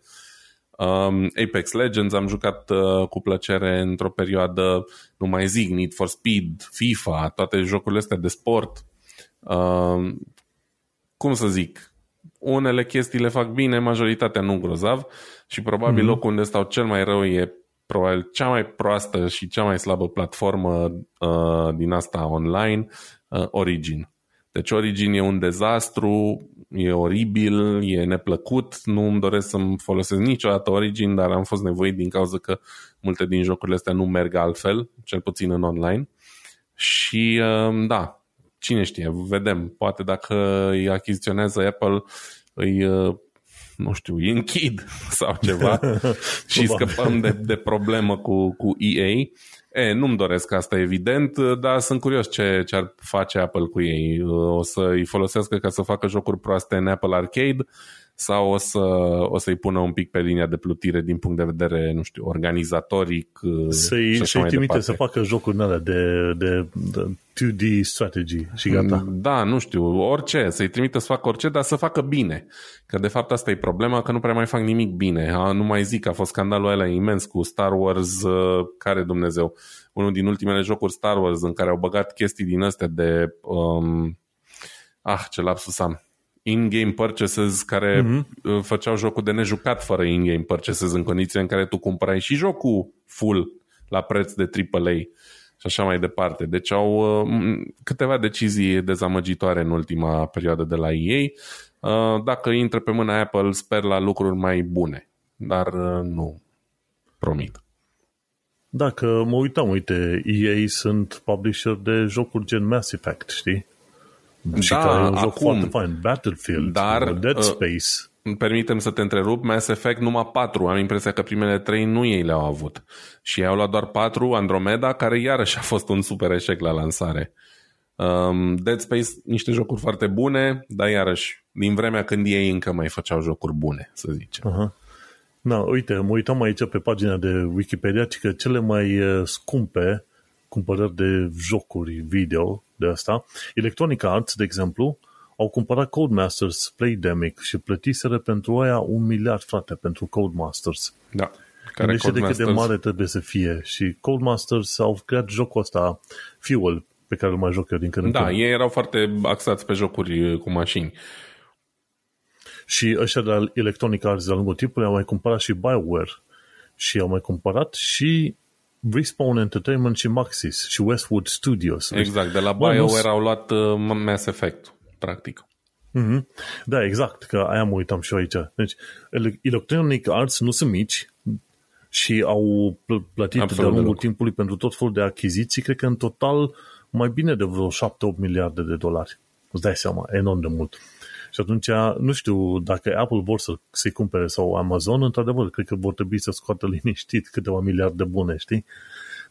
Um, Apex Legends am jucat uh, cu plăcere într-o perioadă, nu mai zic, Need for Speed, FIFA, toate jocurile astea de sport. Um, cum să zic, unele chestii le fac bine, majoritatea nu grozav și probabil mm-hmm. locul unde stau cel mai rău e probabil cea mai proastă și cea mai slabă platformă uh, din asta online, uh, Origin. Deci Origin e un dezastru, e oribil, e neplăcut, nu îmi doresc să-mi folosesc niciodată Origin, dar am fost nevoit din cauza că multe din jocurile astea nu merg altfel, cel puțin în online. Și uh, da, cine știe, vedem, poate dacă îi achiziționează Apple, îi uh, nu știu, îi închid <laughs> sau ceva <laughs> și scăpăm de, de problemă cu, cu EA. E, nu-mi doresc asta, evident, dar sunt curios ce, ce ar face Apple cu ei. O să îi folosească ca să facă jocuri proaste în Apple Arcade sau o, să, o să-i pună un pic pe linia de plutire din punct de vedere, nu știu, organizatoric Să-i, să trimite departe. să facă jocuri de, de, de, de 2D strategy și gata. Da, nu știu, orice, să-i trimite să facă orice, dar să facă bine. Că de fapt asta e problema, că nu prea mai fac nimic bine. A, nu mai zic, a fost scandalul ăla imens cu Star Wars, uh, care Dumnezeu, unul din ultimele jocuri Star Wars în care au băgat chestii din astea de... Um, ah, ce lapsus am in-game purchases care mm-hmm. făceau jocul de nejucat fără in-game purchases în condiții în care tu cumpărai și jocul full la preț de AAA și așa mai departe. Deci au uh, câteva decizii dezamăgitoare în ultima perioadă de la EA. Uh, dacă intră pe mâna Apple, sper la lucruri mai bune, dar uh, nu promit. Dacă mă uitam, uite, EA sunt publisher de jocuri gen Mass Effect, știi? Și da, care e un joc acum, foarte fain. Battlefield, dar, Dead Space. Uh, permitem să te întrerup, Mass Effect numai 4. Am impresia că primele 3 nu ei le-au avut. Și ei au luat doar 4, Andromeda, care iarăși a fost un super eșec la lansare. Um, Dead Space, niște jocuri foarte bune, dar iarăși, din vremea când ei încă mai făceau jocuri bune, să zicem. Uh-huh. Na, uite, mă uitam aici pe pagina de Wikipedia că cele mai uh, scumpe cumpărări de jocuri video de asta. Electronic Arts, de exemplu, au cumpărat Codemasters Playdemic și plătiseră pentru aia un miliard, frate, pentru Codemasters. Da. Care Gândește Codemasters... de cât de mare trebuie să fie. Și Codemasters au creat jocul ăsta, Fuel, pe care îl mai joc eu din când în Da, ei erau foarte axați pe jocuri cu mașini. Și ăștia de la Electronic Arts de-a lungul timpului au mai cumpărat și Bioware și au mai cumpărat și Respawn Entertainment și Maxis și Westwood Studios. Exact, de la BioWare au luat uh, Mass Effect, practic. Mm-hmm. Da, exact, că aia mă uitam și eu aici. Deci, Electronic Arts nu sunt mici și au plătit Absolut de-a lungul timpului pentru tot felul de achiziții, cred că în total mai bine de vreo 7-8 miliarde de dolari. Îți dai seama, enorm de mult. Și atunci, nu știu, dacă Apple vor să, să-i cumpere sau Amazon, într-adevăr, cred că vor trebui să scoată <laughs> liniștit câteva miliarde bune, știi?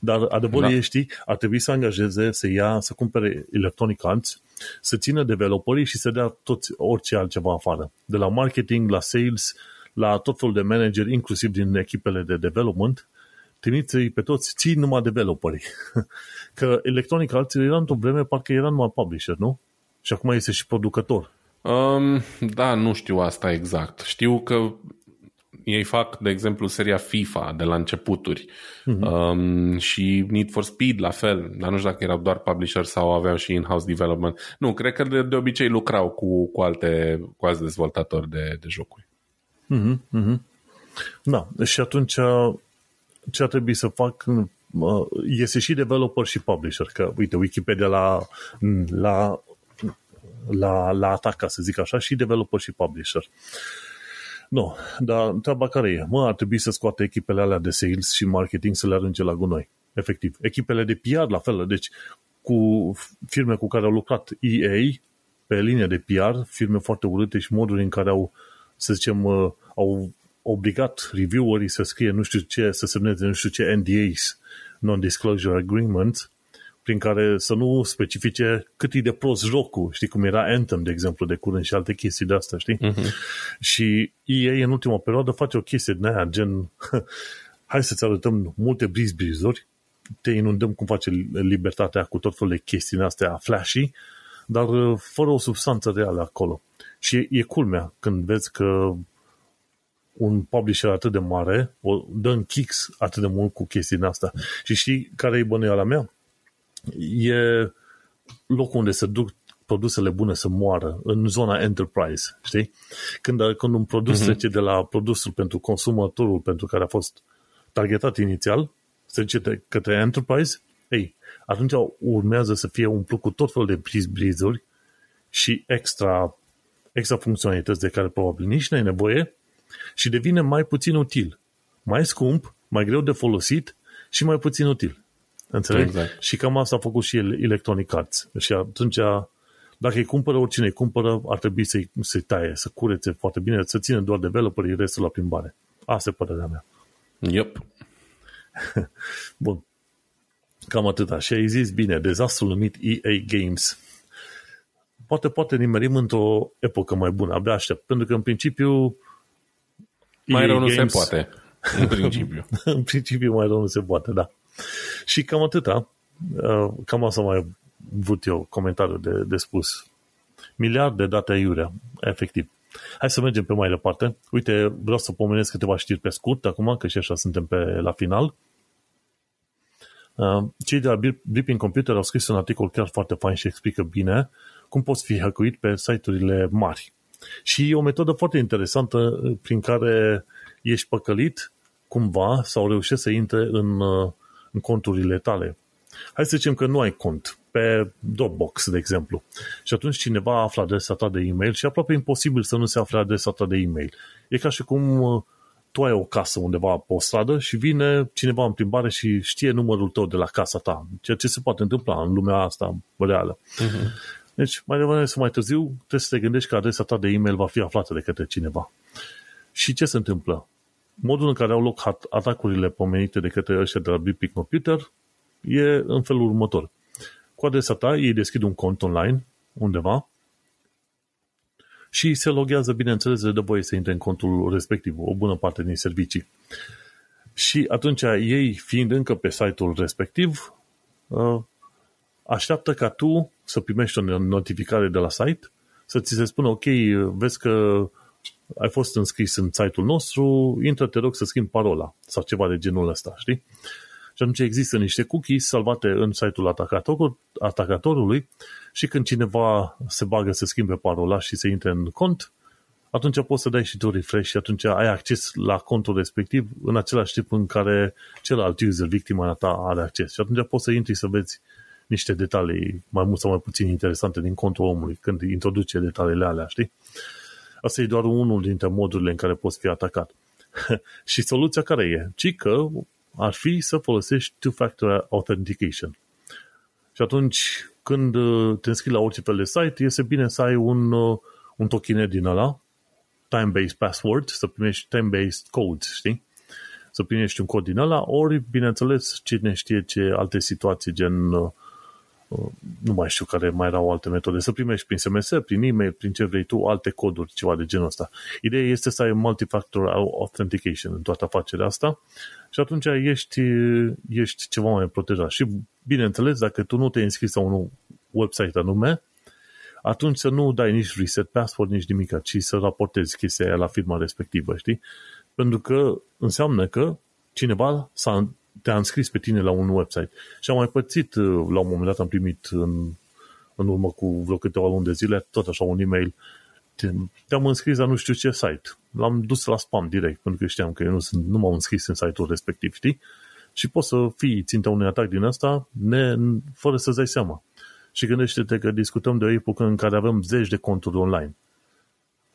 Dar adevărul da. e, știi, ar trebui să angajeze, să ia, să cumpere Electronic Arts, să țină developerii și să dea toți orice altceva afară. De la marketing, la sales, la tot felul de manageri, inclusiv din echipele de development, trimiți-i pe toți, ții numai developerii. <laughs> Că Electronic Arts era într-o vreme, parcă era numai publisher, nu? Și acum este și producător. Um, da, nu știu asta exact. Știu că ei fac, de exemplu, seria FIFA de la începuturi uh-huh. um, și Need for Speed la fel, dar nu știu dacă erau doar publisher sau aveau și in-house development. Nu, cred că de, de obicei lucrau cu, cu, alte, cu alți dezvoltatori de, de jocuri. Uh-huh, uh-huh. Da, și atunci ce ar trebui să fac este și developer și publisher, că uite, Wikipedia la, la, la, la atac, ca să zic așa, și developer și publisher. Nu, dar treaba care e? Mă, ar trebui să scoate echipele alea de sales și marketing să le arunce la gunoi. Efectiv. Echipele de PR la fel. Deci, cu firme cu care au lucrat EA pe linie de PR, firme foarte urâte și moduri în care au, să zicem, au obligat reviewerii să scrie nu știu ce, să semneze nu știu ce NDAs, Non-Disclosure Agreement, prin care să nu specifice cât e de prost jocul, știi cum era Anthem, de exemplu, de curând și alte chestii de astea, știi? Uh-huh. Și EA în ultima perioadă face o chestie din aia, gen <laughs> hai să-ți arătăm multe brizbrizuri, te inundăm cum face libertatea cu tot felul de chestii astea flashy, dar uh, fără o substanță reală acolo. Și e culmea când vezi că un publisher atât de mare o dă în kicks atât de mult cu chestii din asta. Și știi care e bănuiala mea? E locul unde se duc produsele bune să moară, în zona enterprise, știi? Când, când un produs uh-huh. trece de la produsul pentru consumatorul pentru care a fost targetat inițial, se duce către enterprise, ei, atunci urmează să fie umplut cu tot felul de briz și extra, extra funcționalități de care probabil nici nu ai nevoie și devine mai puțin util. Mai scump, mai greu de folosit și mai puțin util. Înțelegi? Exact. Și cam asta a făcut și Electronic Arts. Și atunci, dacă îi cumpără, oricine îi cumpără, ar trebui să-i, să taie, să curețe foarte bine, să țină doar developerii, restul la plimbare. Asta e părerea mea. Yep. <laughs> Bun. Cam atâta. Și ai zis bine, dezastrul numit EA Games. Poate, poate nimerim într-o epocă mai bună, abia aștept. Pentru că, în principiu, mai rău nu se poate, în principiu. <laughs> în principiu mai rău nu se poate, da. Și cam atâta. Uh, cam asta mai vrut eu comentariu de, de spus. Miliard de date aiurea, efectiv. Hai să mergem pe mai departe. Uite, vreau să pomenesc câteva știri pe scurt acum, că și așa suntem pe la final. Uh, cei de la Blipping Computer au scris un articol chiar foarte fain și explică bine cum poți fi hackuit pe site-urile mari. Și e o metodă foarte interesantă uh, prin care ești păcălit cumva sau reușești să intre în, uh, în conturile tale. Hai să zicem că nu ai cont pe Dropbox, de exemplu. Și atunci cineva află adresa ta de e-mail și e aproape imposibil să nu se afle adresa ta de e-mail. E ca și cum uh, tu ai o casă undeva pe o stradă și vine cineva în plimbare și știe numărul tău de la casa ta. Ceea ce se poate întâmpla în lumea asta reală. Uh-huh. Deci, mai devreme sau mai târziu, trebuie să te gândești că adresa ta de e-mail va fi aflată de către cineva. Și ce se întâmplă? Modul în care au loc atacurile pomenite de către ăștia de la BP Computer e în felul următor. Cu adresa ta, ei deschid un cont online undeva și se loghează, bineînțeles, de voie să intre în contul respectiv, o bună parte din servicii. Și atunci ei, fiind încă pe site-ul respectiv, uh, așteaptă ca tu să primești o notificare de la site, să ți se spună, ok, vezi că ai fost înscris în site-ul nostru, intră, te rog să schimbi parola sau ceva de genul ăsta, știi? Și atunci există niște cookies salvate în site-ul atacator, atacatorului și când cineva se bagă să schimbe parola și să intre în cont, atunci poți să dai și tu refresh și atunci ai acces la contul respectiv în același timp în care celălalt user, victima ta, are acces. Și atunci poți să intri să vezi niște detalii mai mult sau mai puțin interesante din contul omului când introduce detaliile alea, știi? Asta e doar unul dintre modurile în care poți fi atacat. <laughs> și soluția care e? Ci că ar fi să folosești two-factor authentication. Și atunci, când uh, te înscrii la orice fel de site, este bine să ai un, uh, un token din ăla, time-based password, să primești time-based codes, știi? Să primești un cod din ăla, ori, bineînțeles, cine știe ce alte situații, gen uh, nu mai știu care mai erau alte metode, să primești prin SMS, prin e-mail, prin ce vrei tu, alte coduri, ceva de genul ăsta. Ideea este să ai multifactor authentication în toată afacerea asta și atunci ești, ești ceva mai protejat. Și, bineînțeles, dacă tu nu te înscris la un website anume, atunci să nu dai nici reset password, nici nimic, ci să raportezi chestia aia la firma respectivă, știi? Pentru că înseamnă că cineva s-a, te-a înscris pe tine la un website. Și am mai pățit, uh, la un moment dat am primit în, în urmă cu vreo câteva luni de zile, tot așa un e-mail, te-am înscris la nu știu ce site. L-am dus la spam direct, pentru că știam că eu nu, sunt, nu m-am înscris în site-ul respectiv, știi? Și poți să fii ținta unui atac din asta ne, fără să-ți dai seama. Și gândește-te că discutăm de o epocă în care avem zeci de conturi online.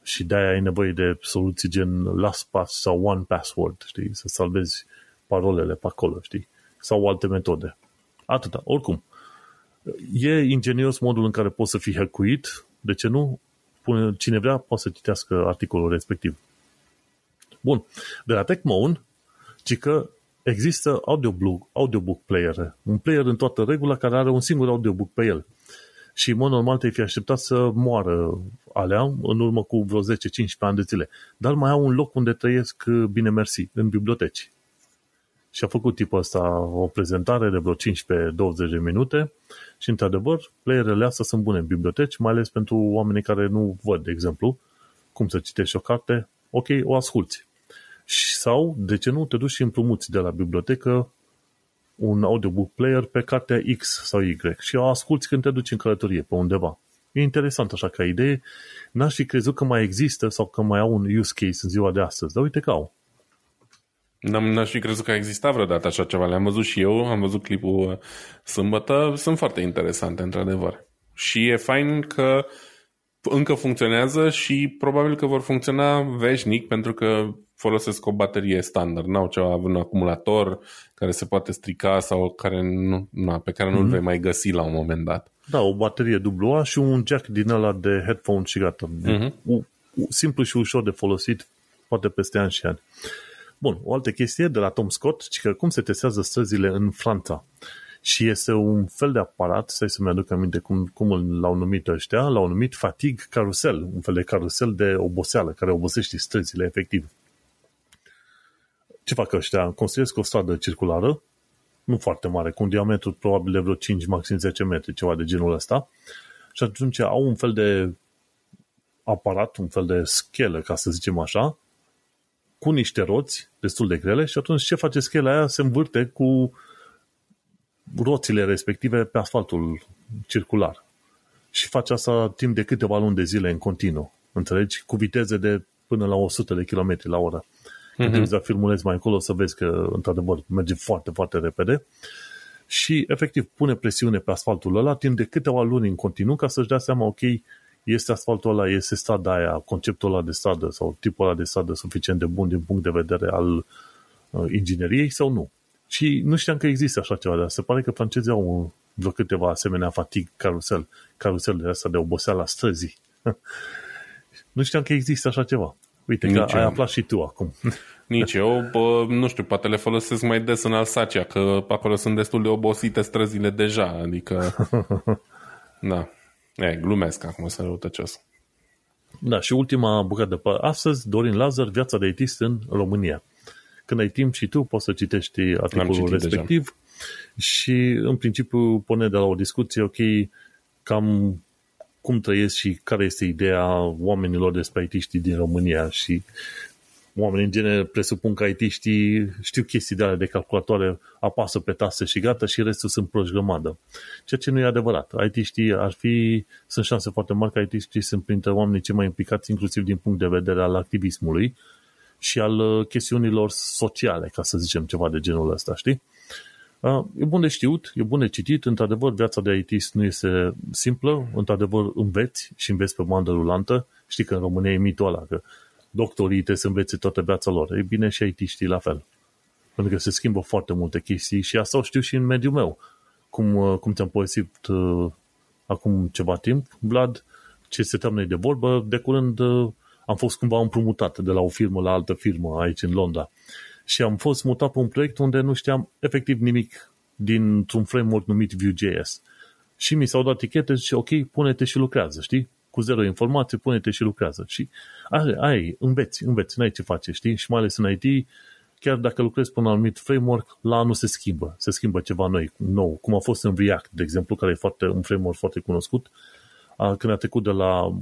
Și de-aia ai nevoie de soluții gen LastPass sau One Password, știi? Să salvezi parolele pe acolo, știi? Sau alte metode. Atâta. Oricum, e ingenios modul în care poți să fii hackuit. De ce nu? Cine vrea poate să citească articolul respectiv. Bun. De la TechMoan, ci că există audiobook, audiobook player, un player în toată regula care are un singur audiobook pe el. Și, în mod normal, te-ai fi așteptat să moară alea în urmă cu vreo 10-15 ani de zile. Dar mai au un loc unde trăiesc bine mersi, în biblioteci. Și a făcut tipul ăsta o prezentare de vreo 15-20 de minute și, într-adevăr, playerele astea sunt bune în biblioteci, mai ales pentru oamenii care nu văd, de exemplu, cum să citești o carte, ok, o asculți. Sau, de ce nu, te duci și împrumuți de la bibliotecă un audiobook player pe cartea X sau Y și o asculti când te duci în călătorie pe undeva. E interesant așa ca idee. N-aș fi crezut că mai există sau că mai au un use case în ziua de astăzi, dar uite că au. N-aș fi crezut că a existat vreodată așa ceva. Le-am văzut și eu, am văzut clipul uh, sâmbătă. Sunt foarte interesante, într-adevăr. Și e fain că încă funcționează și probabil că vor funcționa veșnic pentru că folosesc o baterie standard, n-au ceva, un acumulator care se poate strica sau care nu, na, pe care nu-l mm-hmm. vei mai găsi la un moment dat. Da, o baterie AA și un jack din ăla de headphone și gata. Mm-hmm. Simplu și ușor de folosit, poate peste ani și ani. Bun, o altă chestie de la Tom Scott, ci că cum se testează străzile în Franța. Și este un fel de aparat, să să-mi aduc aminte cum, cum l-au numit ăștia, l-au numit fatigue carusel, un fel de carusel de oboseală, care obosește străzile efectiv. Ce fac ăștia? Construiesc o stradă circulară, nu foarte mare, cu un diametru probabil de vreo 5, maxim 10 metri, ceva de genul ăsta, și atunci au un fel de aparat, un fel de schelă, ca să zicem așa, cu niște roți destul de grele și atunci ce face schela aia? Se învârte cu roțile respective pe asfaltul circular. Și face asta timp de câteva luni de zile în continuu. Înțelegi? Cu viteze de până la 100 de km la oră. Când uh-huh. te filmulezi mai încolo să vezi că, într-adevăr, merge foarte, foarte repede. Și, efectiv, pune presiune pe asfaltul ăla timp de câteva luni în continuu ca să-și dea seama, ok, este asfaltul ăla, este strada aia, conceptul ăla de stradă sau tipul ăla de stradă suficient de bun din punct de vedere al uh, ingineriei sau nu. Și nu știam că există așa ceva, dar se pare că francezii au vreo câteva asemenea fatig carusel, carusel de asta de oboseală la străzii. <laughs> nu știam că există așa ceva. Uite Nici că eu. ai aflat și tu acum. <laughs> Nici eu, bă, nu știu, poate le folosesc mai des în Alsacia, că acolo sunt destul de obosite străzile deja, adică... <laughs> da. E, glumesc acum, să răutăcios. Da, și ultima bucată de pe astăzi, Dorin Lazar, viața de IT în România. Când ai timp și tu, poți să citești articolul respectiv deja. și, în principiu, pune de la o discuție, ok, cam cum trăiesc și care este ideea oamenilor despre it din România și oamenii în genere presupun că it știu chestii de ale de calculatoare, apasă pe tase și gata și restul sunt proști grămadă. Ceea ce nu e adevărat. it ar fi, sunt șanse foarte mari că it sunt printre oamenii cei mai implicați inclusiv din punct de vedere al activismului și al uh, chestiunilor sociale, ca să zicem ceva de genul ăsta, știi? E bun de știut, e bun de citit, într-adevăr viața de IT nu este simplă, într-adevăr înveți și înveți pe bandă rulantă, știi că în România e mitul ăla, că doctorii trebuie să învețe toată viața lor. E bine și IT știi la fel. Pentru că se schimbă foarte multe chestii și asta o știu și în mediul meu. Cum, uh, cum ți-am povestit uh, acum ceva timp, Vlad, ce se noi de vorbă, de curând uh, am fost cumva împrumutat de la o firmă la altă firmă aici în Londra și am fost mutat pe un proiect unde nu știam efectiv nimic dintr-un framework numit Vue.js. Și mi s-au dat etichete și ok, pune-te și lucrează, știi? Cu zero informație, pune-te și lucrează. Și ai, înveți, înveți, n-ai ce face, știi? Și mai ales în IT, chiar dacă lucrezi pe un anumit framework, la anul se schimbă. Se schimbă ceva noi, nou, cum a fost în React, de exemplu, care e foarte, un framework foarte cunoscut. Când a trecut de la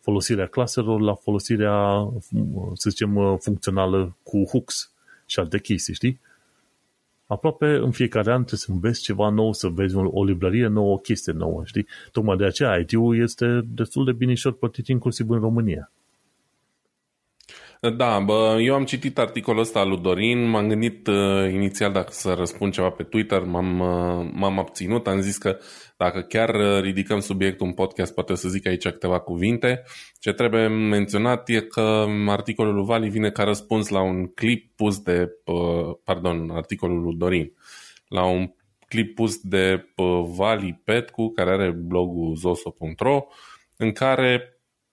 folosirea claselor la folosirea, să zicem, funcțională cu hooks și alte chestii, știi? Aproape în fiecare an trebuie să înveți ceva nou, să vezi o librărie nouă, o chestie nouă, știi? Tocmai de aceea IT-ul este destul de binișor plătit inclusiv în România. Da, bă, eu am citit articolul ăsta al lui Dorin, m-am gândit uh, inițial dacă să răspund ceva pe Twitter, m-am, uh, m-am abținut, am zis că dacă chiar uh, ridicăm subiectul în podcast, poate să zic aici câteva cuvinte. Ce trebuie menționat e că articolul lui Vali vine ca răspuns la un clip pus de, uh, pardon, articolul lui Dorin, la un clip pus de uh, Vali Petcu, care are blogul zoso.ro, în care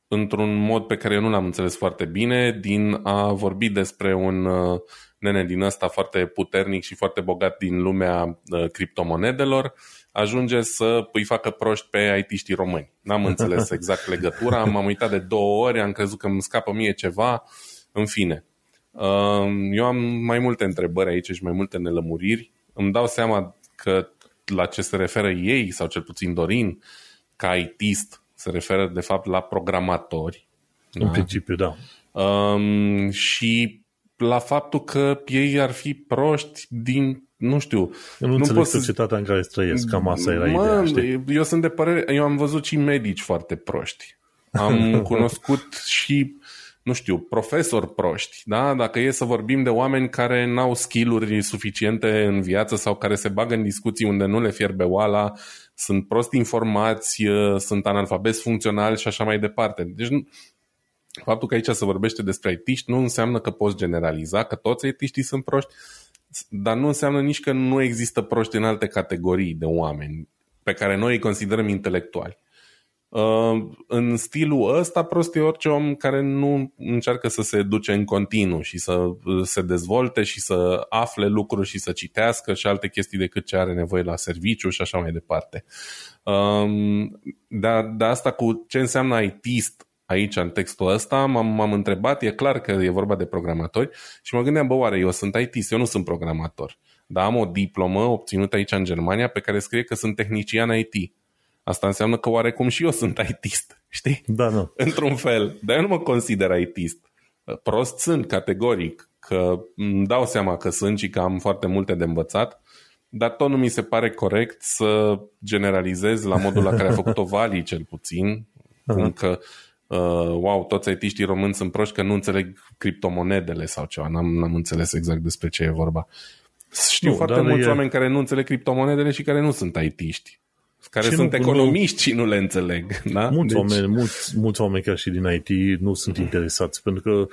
într-un mod pe care eu nu l-am înțeles foarte bine, din a vorbi despre un uh, nene din ăsta foarte puternic și foarte bogat din lumea uh, criptomonedelor, ajunge să îi facă proști pe it români. N-am <laughs> înțeles exact legătura, m-am uitat de două ori, am crezut că îmi scapă mie ceva, în fine. Uh, eu am mai multe întrebări aici și mai multe nelămuriri. Îmi dau seama că la ce se referă ei, sau cel puțin Dorin, ca ITist, se referă de fapt la programatori. În da? principiu, da. Um, și la faptul că ei ar fi proști din, nu știu... Eu nu, nu înțeleg pot societatea în care trăiesc, cam asta era mă, ideea, știi? Eu sunt de părere, eu am văzut și medici foarte proști. Am <laughs> cunoscut și nu știu, profesori proști, da? Dacă e să vorbim de oameni care n-au skill-uri suficiente în viață sau care se bagă în discuții unde nu le fierbe oala, sunt prost informați, sunt analfabeti funcționali și așa mai departe. Deci faptul că aici se vorbește despre itiști nu înseamnă că poți generaliza, că toți itiștii sunt proști, dar nu înseamnă nici că nu există proști în alte categorii de oameni pe care noi îi considerăm intelectuali. Uh, în stilul ăsta prost e orice om care nu încearcă să se duce în continuu și să uh, se dezvolte și să afle lucruri și să citească și alte chestii decât ce are nevoie la serviciu și așa mai departe. Um, dar de asta cu ce înseamnă ITist aici în textul ăsta, m-am, m-am întrebat, e clar că e vorba de programatori și mă gândeam, bă, oare eu sunt ITist, eu nu sunt programator, dar am o diplomă obținută aici în Germania pe care scrie că sunt tehnician IT Asta înseamnă că oarecum și eu sunt ITist, știi? Da, nu. <laughs> Într-un fel. Dar eu nu mă consider ITist. Prost sunt, categoric, că îmi dau seama că sunt și că am foarte multe de învățat, dar tot nu mi se pare corect să generalizez la modul la care a făcut-o <laughs> Vali, cel puțin, cum că uh, wow, toți IT-știi români sunt proști că nu înțeleg criptomonedele sau ceva. N-am, n-am înțeles exact despre ce e vorba. Știu nu, foarte mulți e... oameni care nu înțeleg criptomonedele și care nu sunt IT-ști care și sunt nu, economiști și nu le înțeleg. Da? Mulți, deci... oameni, mulți, mulți oameni chiar și din IT nu sunt interesați, pentru că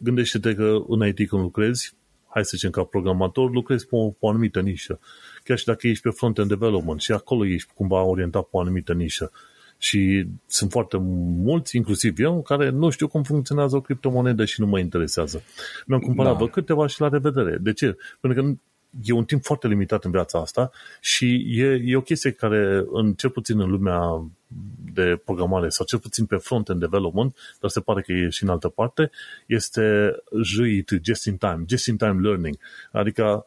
gândește-te că în IT când lucrezi, hai să zicem ca programator, lucrezi pe o, pe o anumită nișă. Chiar și dacă ești pe front-end development și acolo ești cumva orientat pe o anumită nișă. Și sunt foarte mulți, inclusiv eu, care nu știu cum funcționează o criptomonedă și nu mă interesează. Mi-am cumpărat da. câteva și la revedere. De ce? Pentru că e un timp foarte limitat în viața asta și e, e o chestie care, în, cel puțin în lumea de programare sau cel puțin pe front-end development, dar se pare că e și în altă parte, este JIT, Just in Time, Just in Time Learning. Adică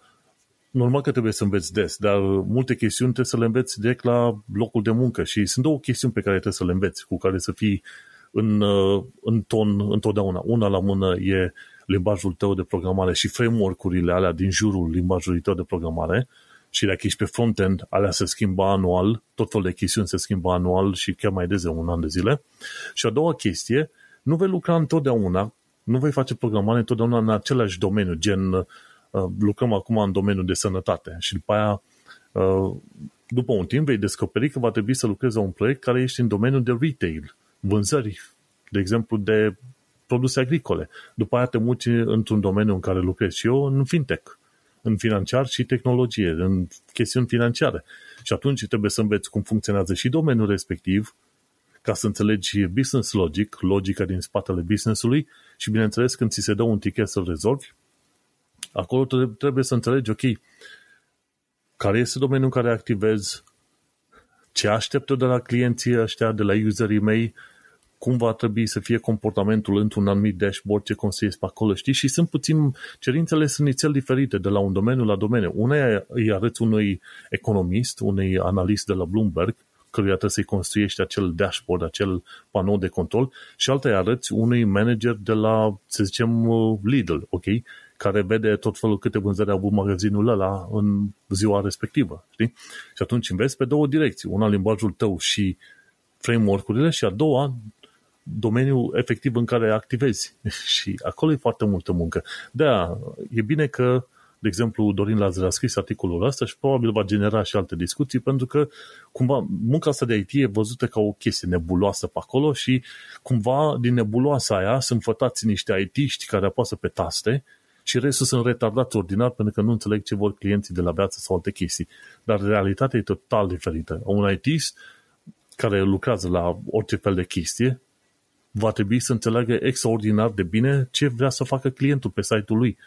normal că trebuie să înveți des, dar multe chestiuni trebuie să le înveți direct la locul de muncă și sunt două chestiuni pe care trebuie să le înveți, cu care să fii în, în ton întotdeauna. Una la mână e limbajul tău de programare și framework-urile alea din jurul limbajului tău de programare și dacă ești pe frontend, alea se schimbă anual, tot felul de chestiuni se schimbă anual și chiar mai des de un an de zile. Și a doua chestie, nu vei lucra întotdeauna, nu vei face programare întotdeauna în același domeniu, gen uh, lucrăm acum în domeniul de sănătate și după aia uh, după un timp vei descoperi că va trebui să lucrezi la un proiect care ești în domeniul de retail, vânzări, de exemplu, de produse agricole. După aia te muci într-un domeniu în care lucrez și eu, în fintech, în financiar și tehnologie, în chestiuni financiare. Și atunci trebuie să înveți cum funcționează și domeniul respectiv, ca să înțelegi business logic, logica din spatele businessului și, bineînțeles, când ți se dă un ticket să-l rezolvi, acolo trebuie să înțelegi, ok, care este domeniul în care activez, ce aștept de la clienții ăștia, de la userii mei, cum va trebui să fie comportamentul într-un anumit dashboard, ce construiesc pe acolo, știi? Și sunt puțin, cerințele sunt nițel diferite de la un domeniu la domeniu. Una îi arăți unui economist, unui analist de la Bloomberg, căruia trebuie să-i construiești acel dashboard, acel panou de control și alta îi arăți unui manager de la, să zicem, Lidl, ok? care vede tot felul câte vânzări a avut magazinul ăla în ziua respectivă, știi? Și atunci înveți pe două direcții. Una limbajul tău și framework-urile și a doua domeniul efectiv în care activezi. <laughs> și acolo e foarte multă muncă. Da, e bine că de exemplu, Dorin Lazar a scris articolul ăsta și probabil va genera și alte discuții, pentru că cumva munca asta de IT e văzută ca o chestie nebuloasă pe acolo și cumva din nebuloasa aia sunt fătați niște IT-ști care apasă pe taste și restul sunt retardați ordinar pentru că nu înțeleg ce vor clienții de la viață sau alte chestii. Dar realitatea e total diferită. Un IT care lucrează la orice fel de chestie va trebui să înțeleagă extraordinar de bine ce vrea să facă clientul pe site-ul lui.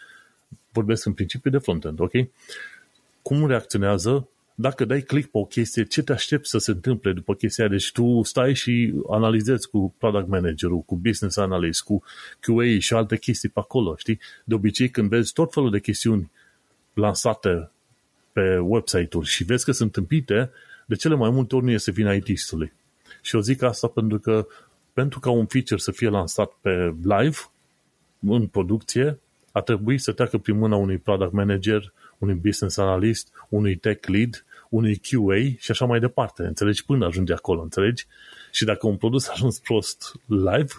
Vorbesc în principiu de frontend, ok? Cum reacționează dacă dai click pe o chestie, ce te aștepți să se întâmple după chestia aia? Deci tu stai și analizezi cu product managerul, cu business analyst, cu QA și alte chestii pe acolo, știi? De obicei când vezi tot felul de chestiuni lansate pe website-uri și vezi că sunt tâmpite, de cele mai multe ori nu este vina IT-ului. Și eu zic asta pentru că pentru ca un feature să fie lansat pe live, în producție, a trebuit să treacă prin mâna unui product manager, unui business analyst, unui tech lead, unui QA și așa mai departe. Înțelegi? Până ajunge acolo, înțelegi? Și dacă un produs a ajuns prost live,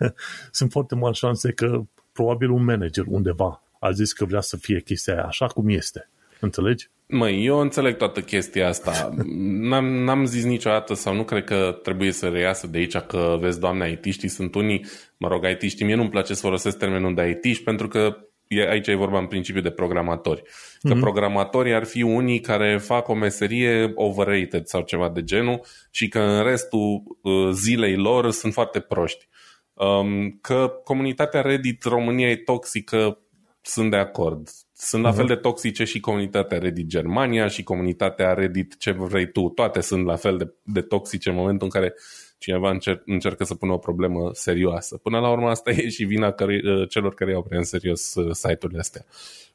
<laughs> sunt foarte mari șanse că probabil un manager undeva a zis că vrea să fie chestia aia așa cum este. Înțelegi? Măi, eu înțeleg toată chestia asta. <laughs> N-am, n-am zis niciodată sau nu cred că trebuie să reiasă de aici că, vezi, doamne, it sunt unii, mă rog, it mie nu-mi place să folosesc termenul de it pentru că e, aici e vorba în principiu de programatori. Că mm-hmm. programatorii ar fi unii care fac o meserie overrated sau ceva de genul și că în restul uh, zilei lor sunt foarte proști. Um, că comunitatea Reddit România e toxică, sunt de acord. Sunt la uh-huh. fel de toxice și comunitatea Reddit Germania și comunitatea Reddit ce vrei tu. Toate sunt la fel de, de toxice în momentul în care cineva încer- încercă să pună o problemă serioasă. Până la urmă asta <laughs> e și vina căre- uh, celor care iau prea în serios uh, site-urile astea.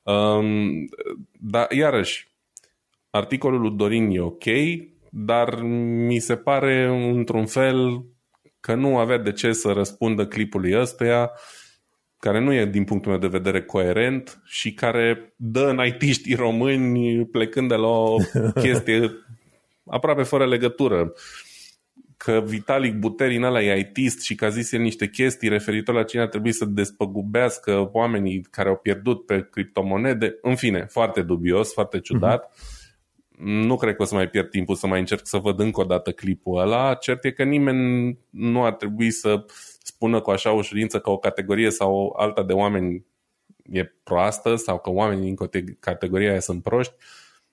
Um, dar iarăși, articolul lui Dorin e ok, dar mi se pare într-un fel că nu avea de ce să răspundă clipului ăstuia care nu e din punctul meu de vedere coerent și care dă în it români plecând de la o <laughs> chestie aproape fără legătură. Că Vitalic Buterin ăla e ITist și că a zis el niște chestii referitor la cine ar trebui să despăgubească oamenii care au pierdut pe criptomonede. În fine, foarte dubios, foarte ciudat. Uh-huh nu cred că o să mai pierd timpul să mai încerc să văd încă o dată clipul ăla. Cert e că nimeni nu ar trebui să spună cu așa ușurință că o categorie sau alta de oameni e proastă sau că oamenii din categoria aia sunt proști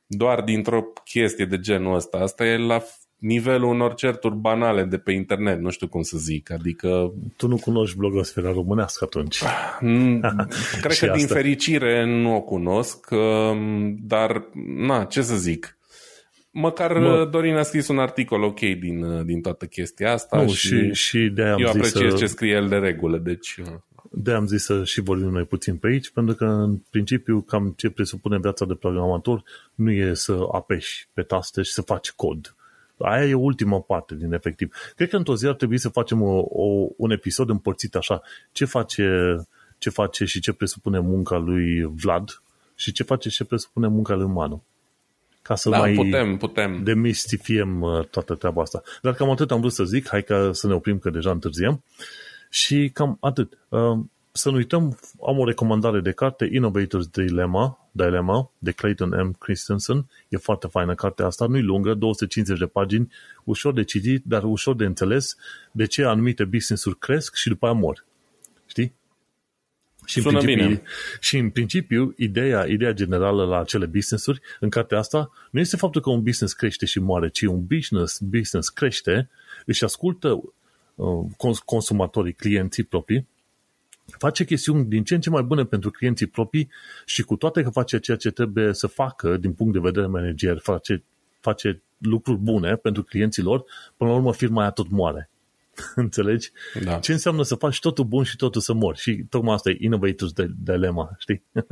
doar dintr-o chestie de genul ăsta. Asta e la nivelul unor certuri banale de pe internet, nu știu cum să zic, adică... Tu nu cunoști blogosfera românească atunci. Mm, <laughs> cred <laughs> că asta. din fericire nu o cunosc, um, dar, na, ce să zic, Măcar Bă. Uh, Dorin a scris un articol ok din, uh, din toată chestia asta nu, și, și, și de eu apreciez să... ce scrie el de regulă. Deci... Uh. De am zis să și vorbim noi puțin pe aici, pentru că în principiu cam ce presupune viața de programator nu e să apeși pe taste și să faci cod. Aia e ultima parte din efectiv. Cred că într-o zi ar trebui să facem o, o, un episod împărțit așa. Ce face, ce face și ce presupune munca lui Vlad și ce face și ce presupune munca lui Manu ca să da, mai putem, putem. demistifiem uh, toată treaba asta. Dar cam atât am vrut să zic, hai ca să ne oprim că deja întârziem. Și cam atât. Uh, să nu uităm, am o recomandare de carte, Innovators Dilemma, Dilemma de Clayton M. Christensen. E foarte faină cartea asta, nu-i lungă, 250 de pagini, ușor de citit, dar ușor de înțeles de ce anumite business-uri cresc și după aia mor. Știi? Și în, principiu, bine. și în principiu, ideea, ideea generală la acele business-uri, în cartea asta, nu este faptul că un business crește și moare, ci un business, business crește, își ascultă uh, consumatorii, clienții proprii, face chestiuni din ce în ce mai bune pentru clienții proprii și cu toate că face ceea ce trebuie să facă din punct de vedere manager, face, face lucruri bune pentru clienții lor, până la urmă firma aia tot moare. <laughs> Înțelegi? Da. Ce înseamnă să faci totul bun și totul să mori? Și tocmai asta e innovators de dilema, știi? <laughs>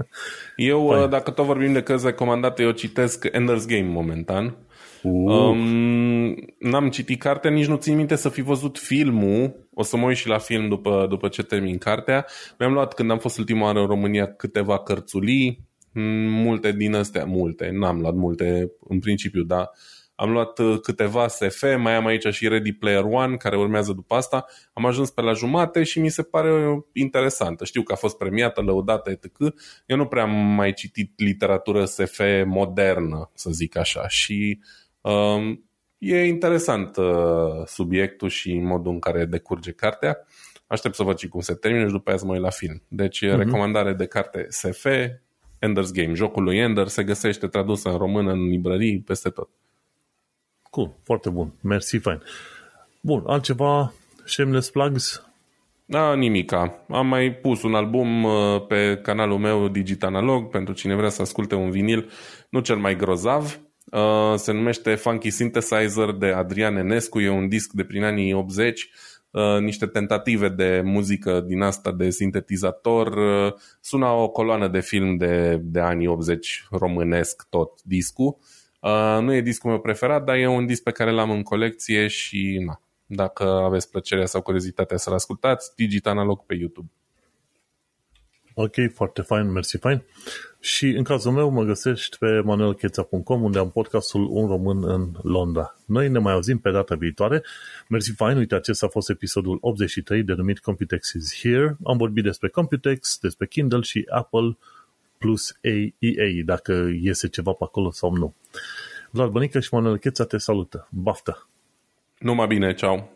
Eu, Fine. dacă tot vorbim de cărți recomandate, eu citesc Ender's Game momentan. Uh. Um, n-am citit cartea, nici nu țin minte să fi văzut filmul. O să mă uit și la film după, după ce termin cartea. Mi-am luat când am fost ultima oară în România câteva cărțulii, multe din astea, multe, n-am luat multe în principiu, dar am luat uh, câteva SF, mai am aici și Ready Player One, care urmează după asta. Am ajuns pe la jumate și mi se pare interesantă. Știu că a fost premiată, lăudată, etc. Eu nu prea am mai citit literatură SF modernă, să zic așa. Și um, e interesant uh, subiectul și modul în care decurge cartea. Aștept să văd și cum se termină și după aia să mă uit la film. Deci, uh-huh. recomandare de carte SF, Ender's Game. Jocul lui Ender se găsește tradus în română în librării peste tot. Cool, foarte bun. Mersi, fain. Bun, altceva, shameless plugs? Da, nimica. Am mai pus un album uh, pe canalul meu Digital Analog pentru cine vrea să asculte un vinil, nu cel mai grozav. Uh, se numește Funky Synthesizer de Adrian Enescu, e un disc de prin anii 80, uh, niște tentative de muzică din asta de sintetizator. Suna o coloană de film de, de anii 80 românesc tot discul. Uh, nu e discul meu preferat, dar e un disc pe care l-am în colecție și na, dacă aveți plăcerea sau curiozitatea să-l ascultați, Digit Analog pe YouTube. Ok, foarte fain, mersi fain. Și în cazul meu mă găsești pe manuelcheța.com unde am podcastul Un Român în Londra. Noi ne mai auzim pe data viitoare. Mersi fain, uite, acesta a fost episodul 83 denumit Computex is Here. Am vorbit despre Computex, despre Kindle și Apple plus AEA, dacă iese ceva pe acolo sau nu. Vlad Bănică și Manuel Cheța te salută. Baftă! Numai bine, ceau!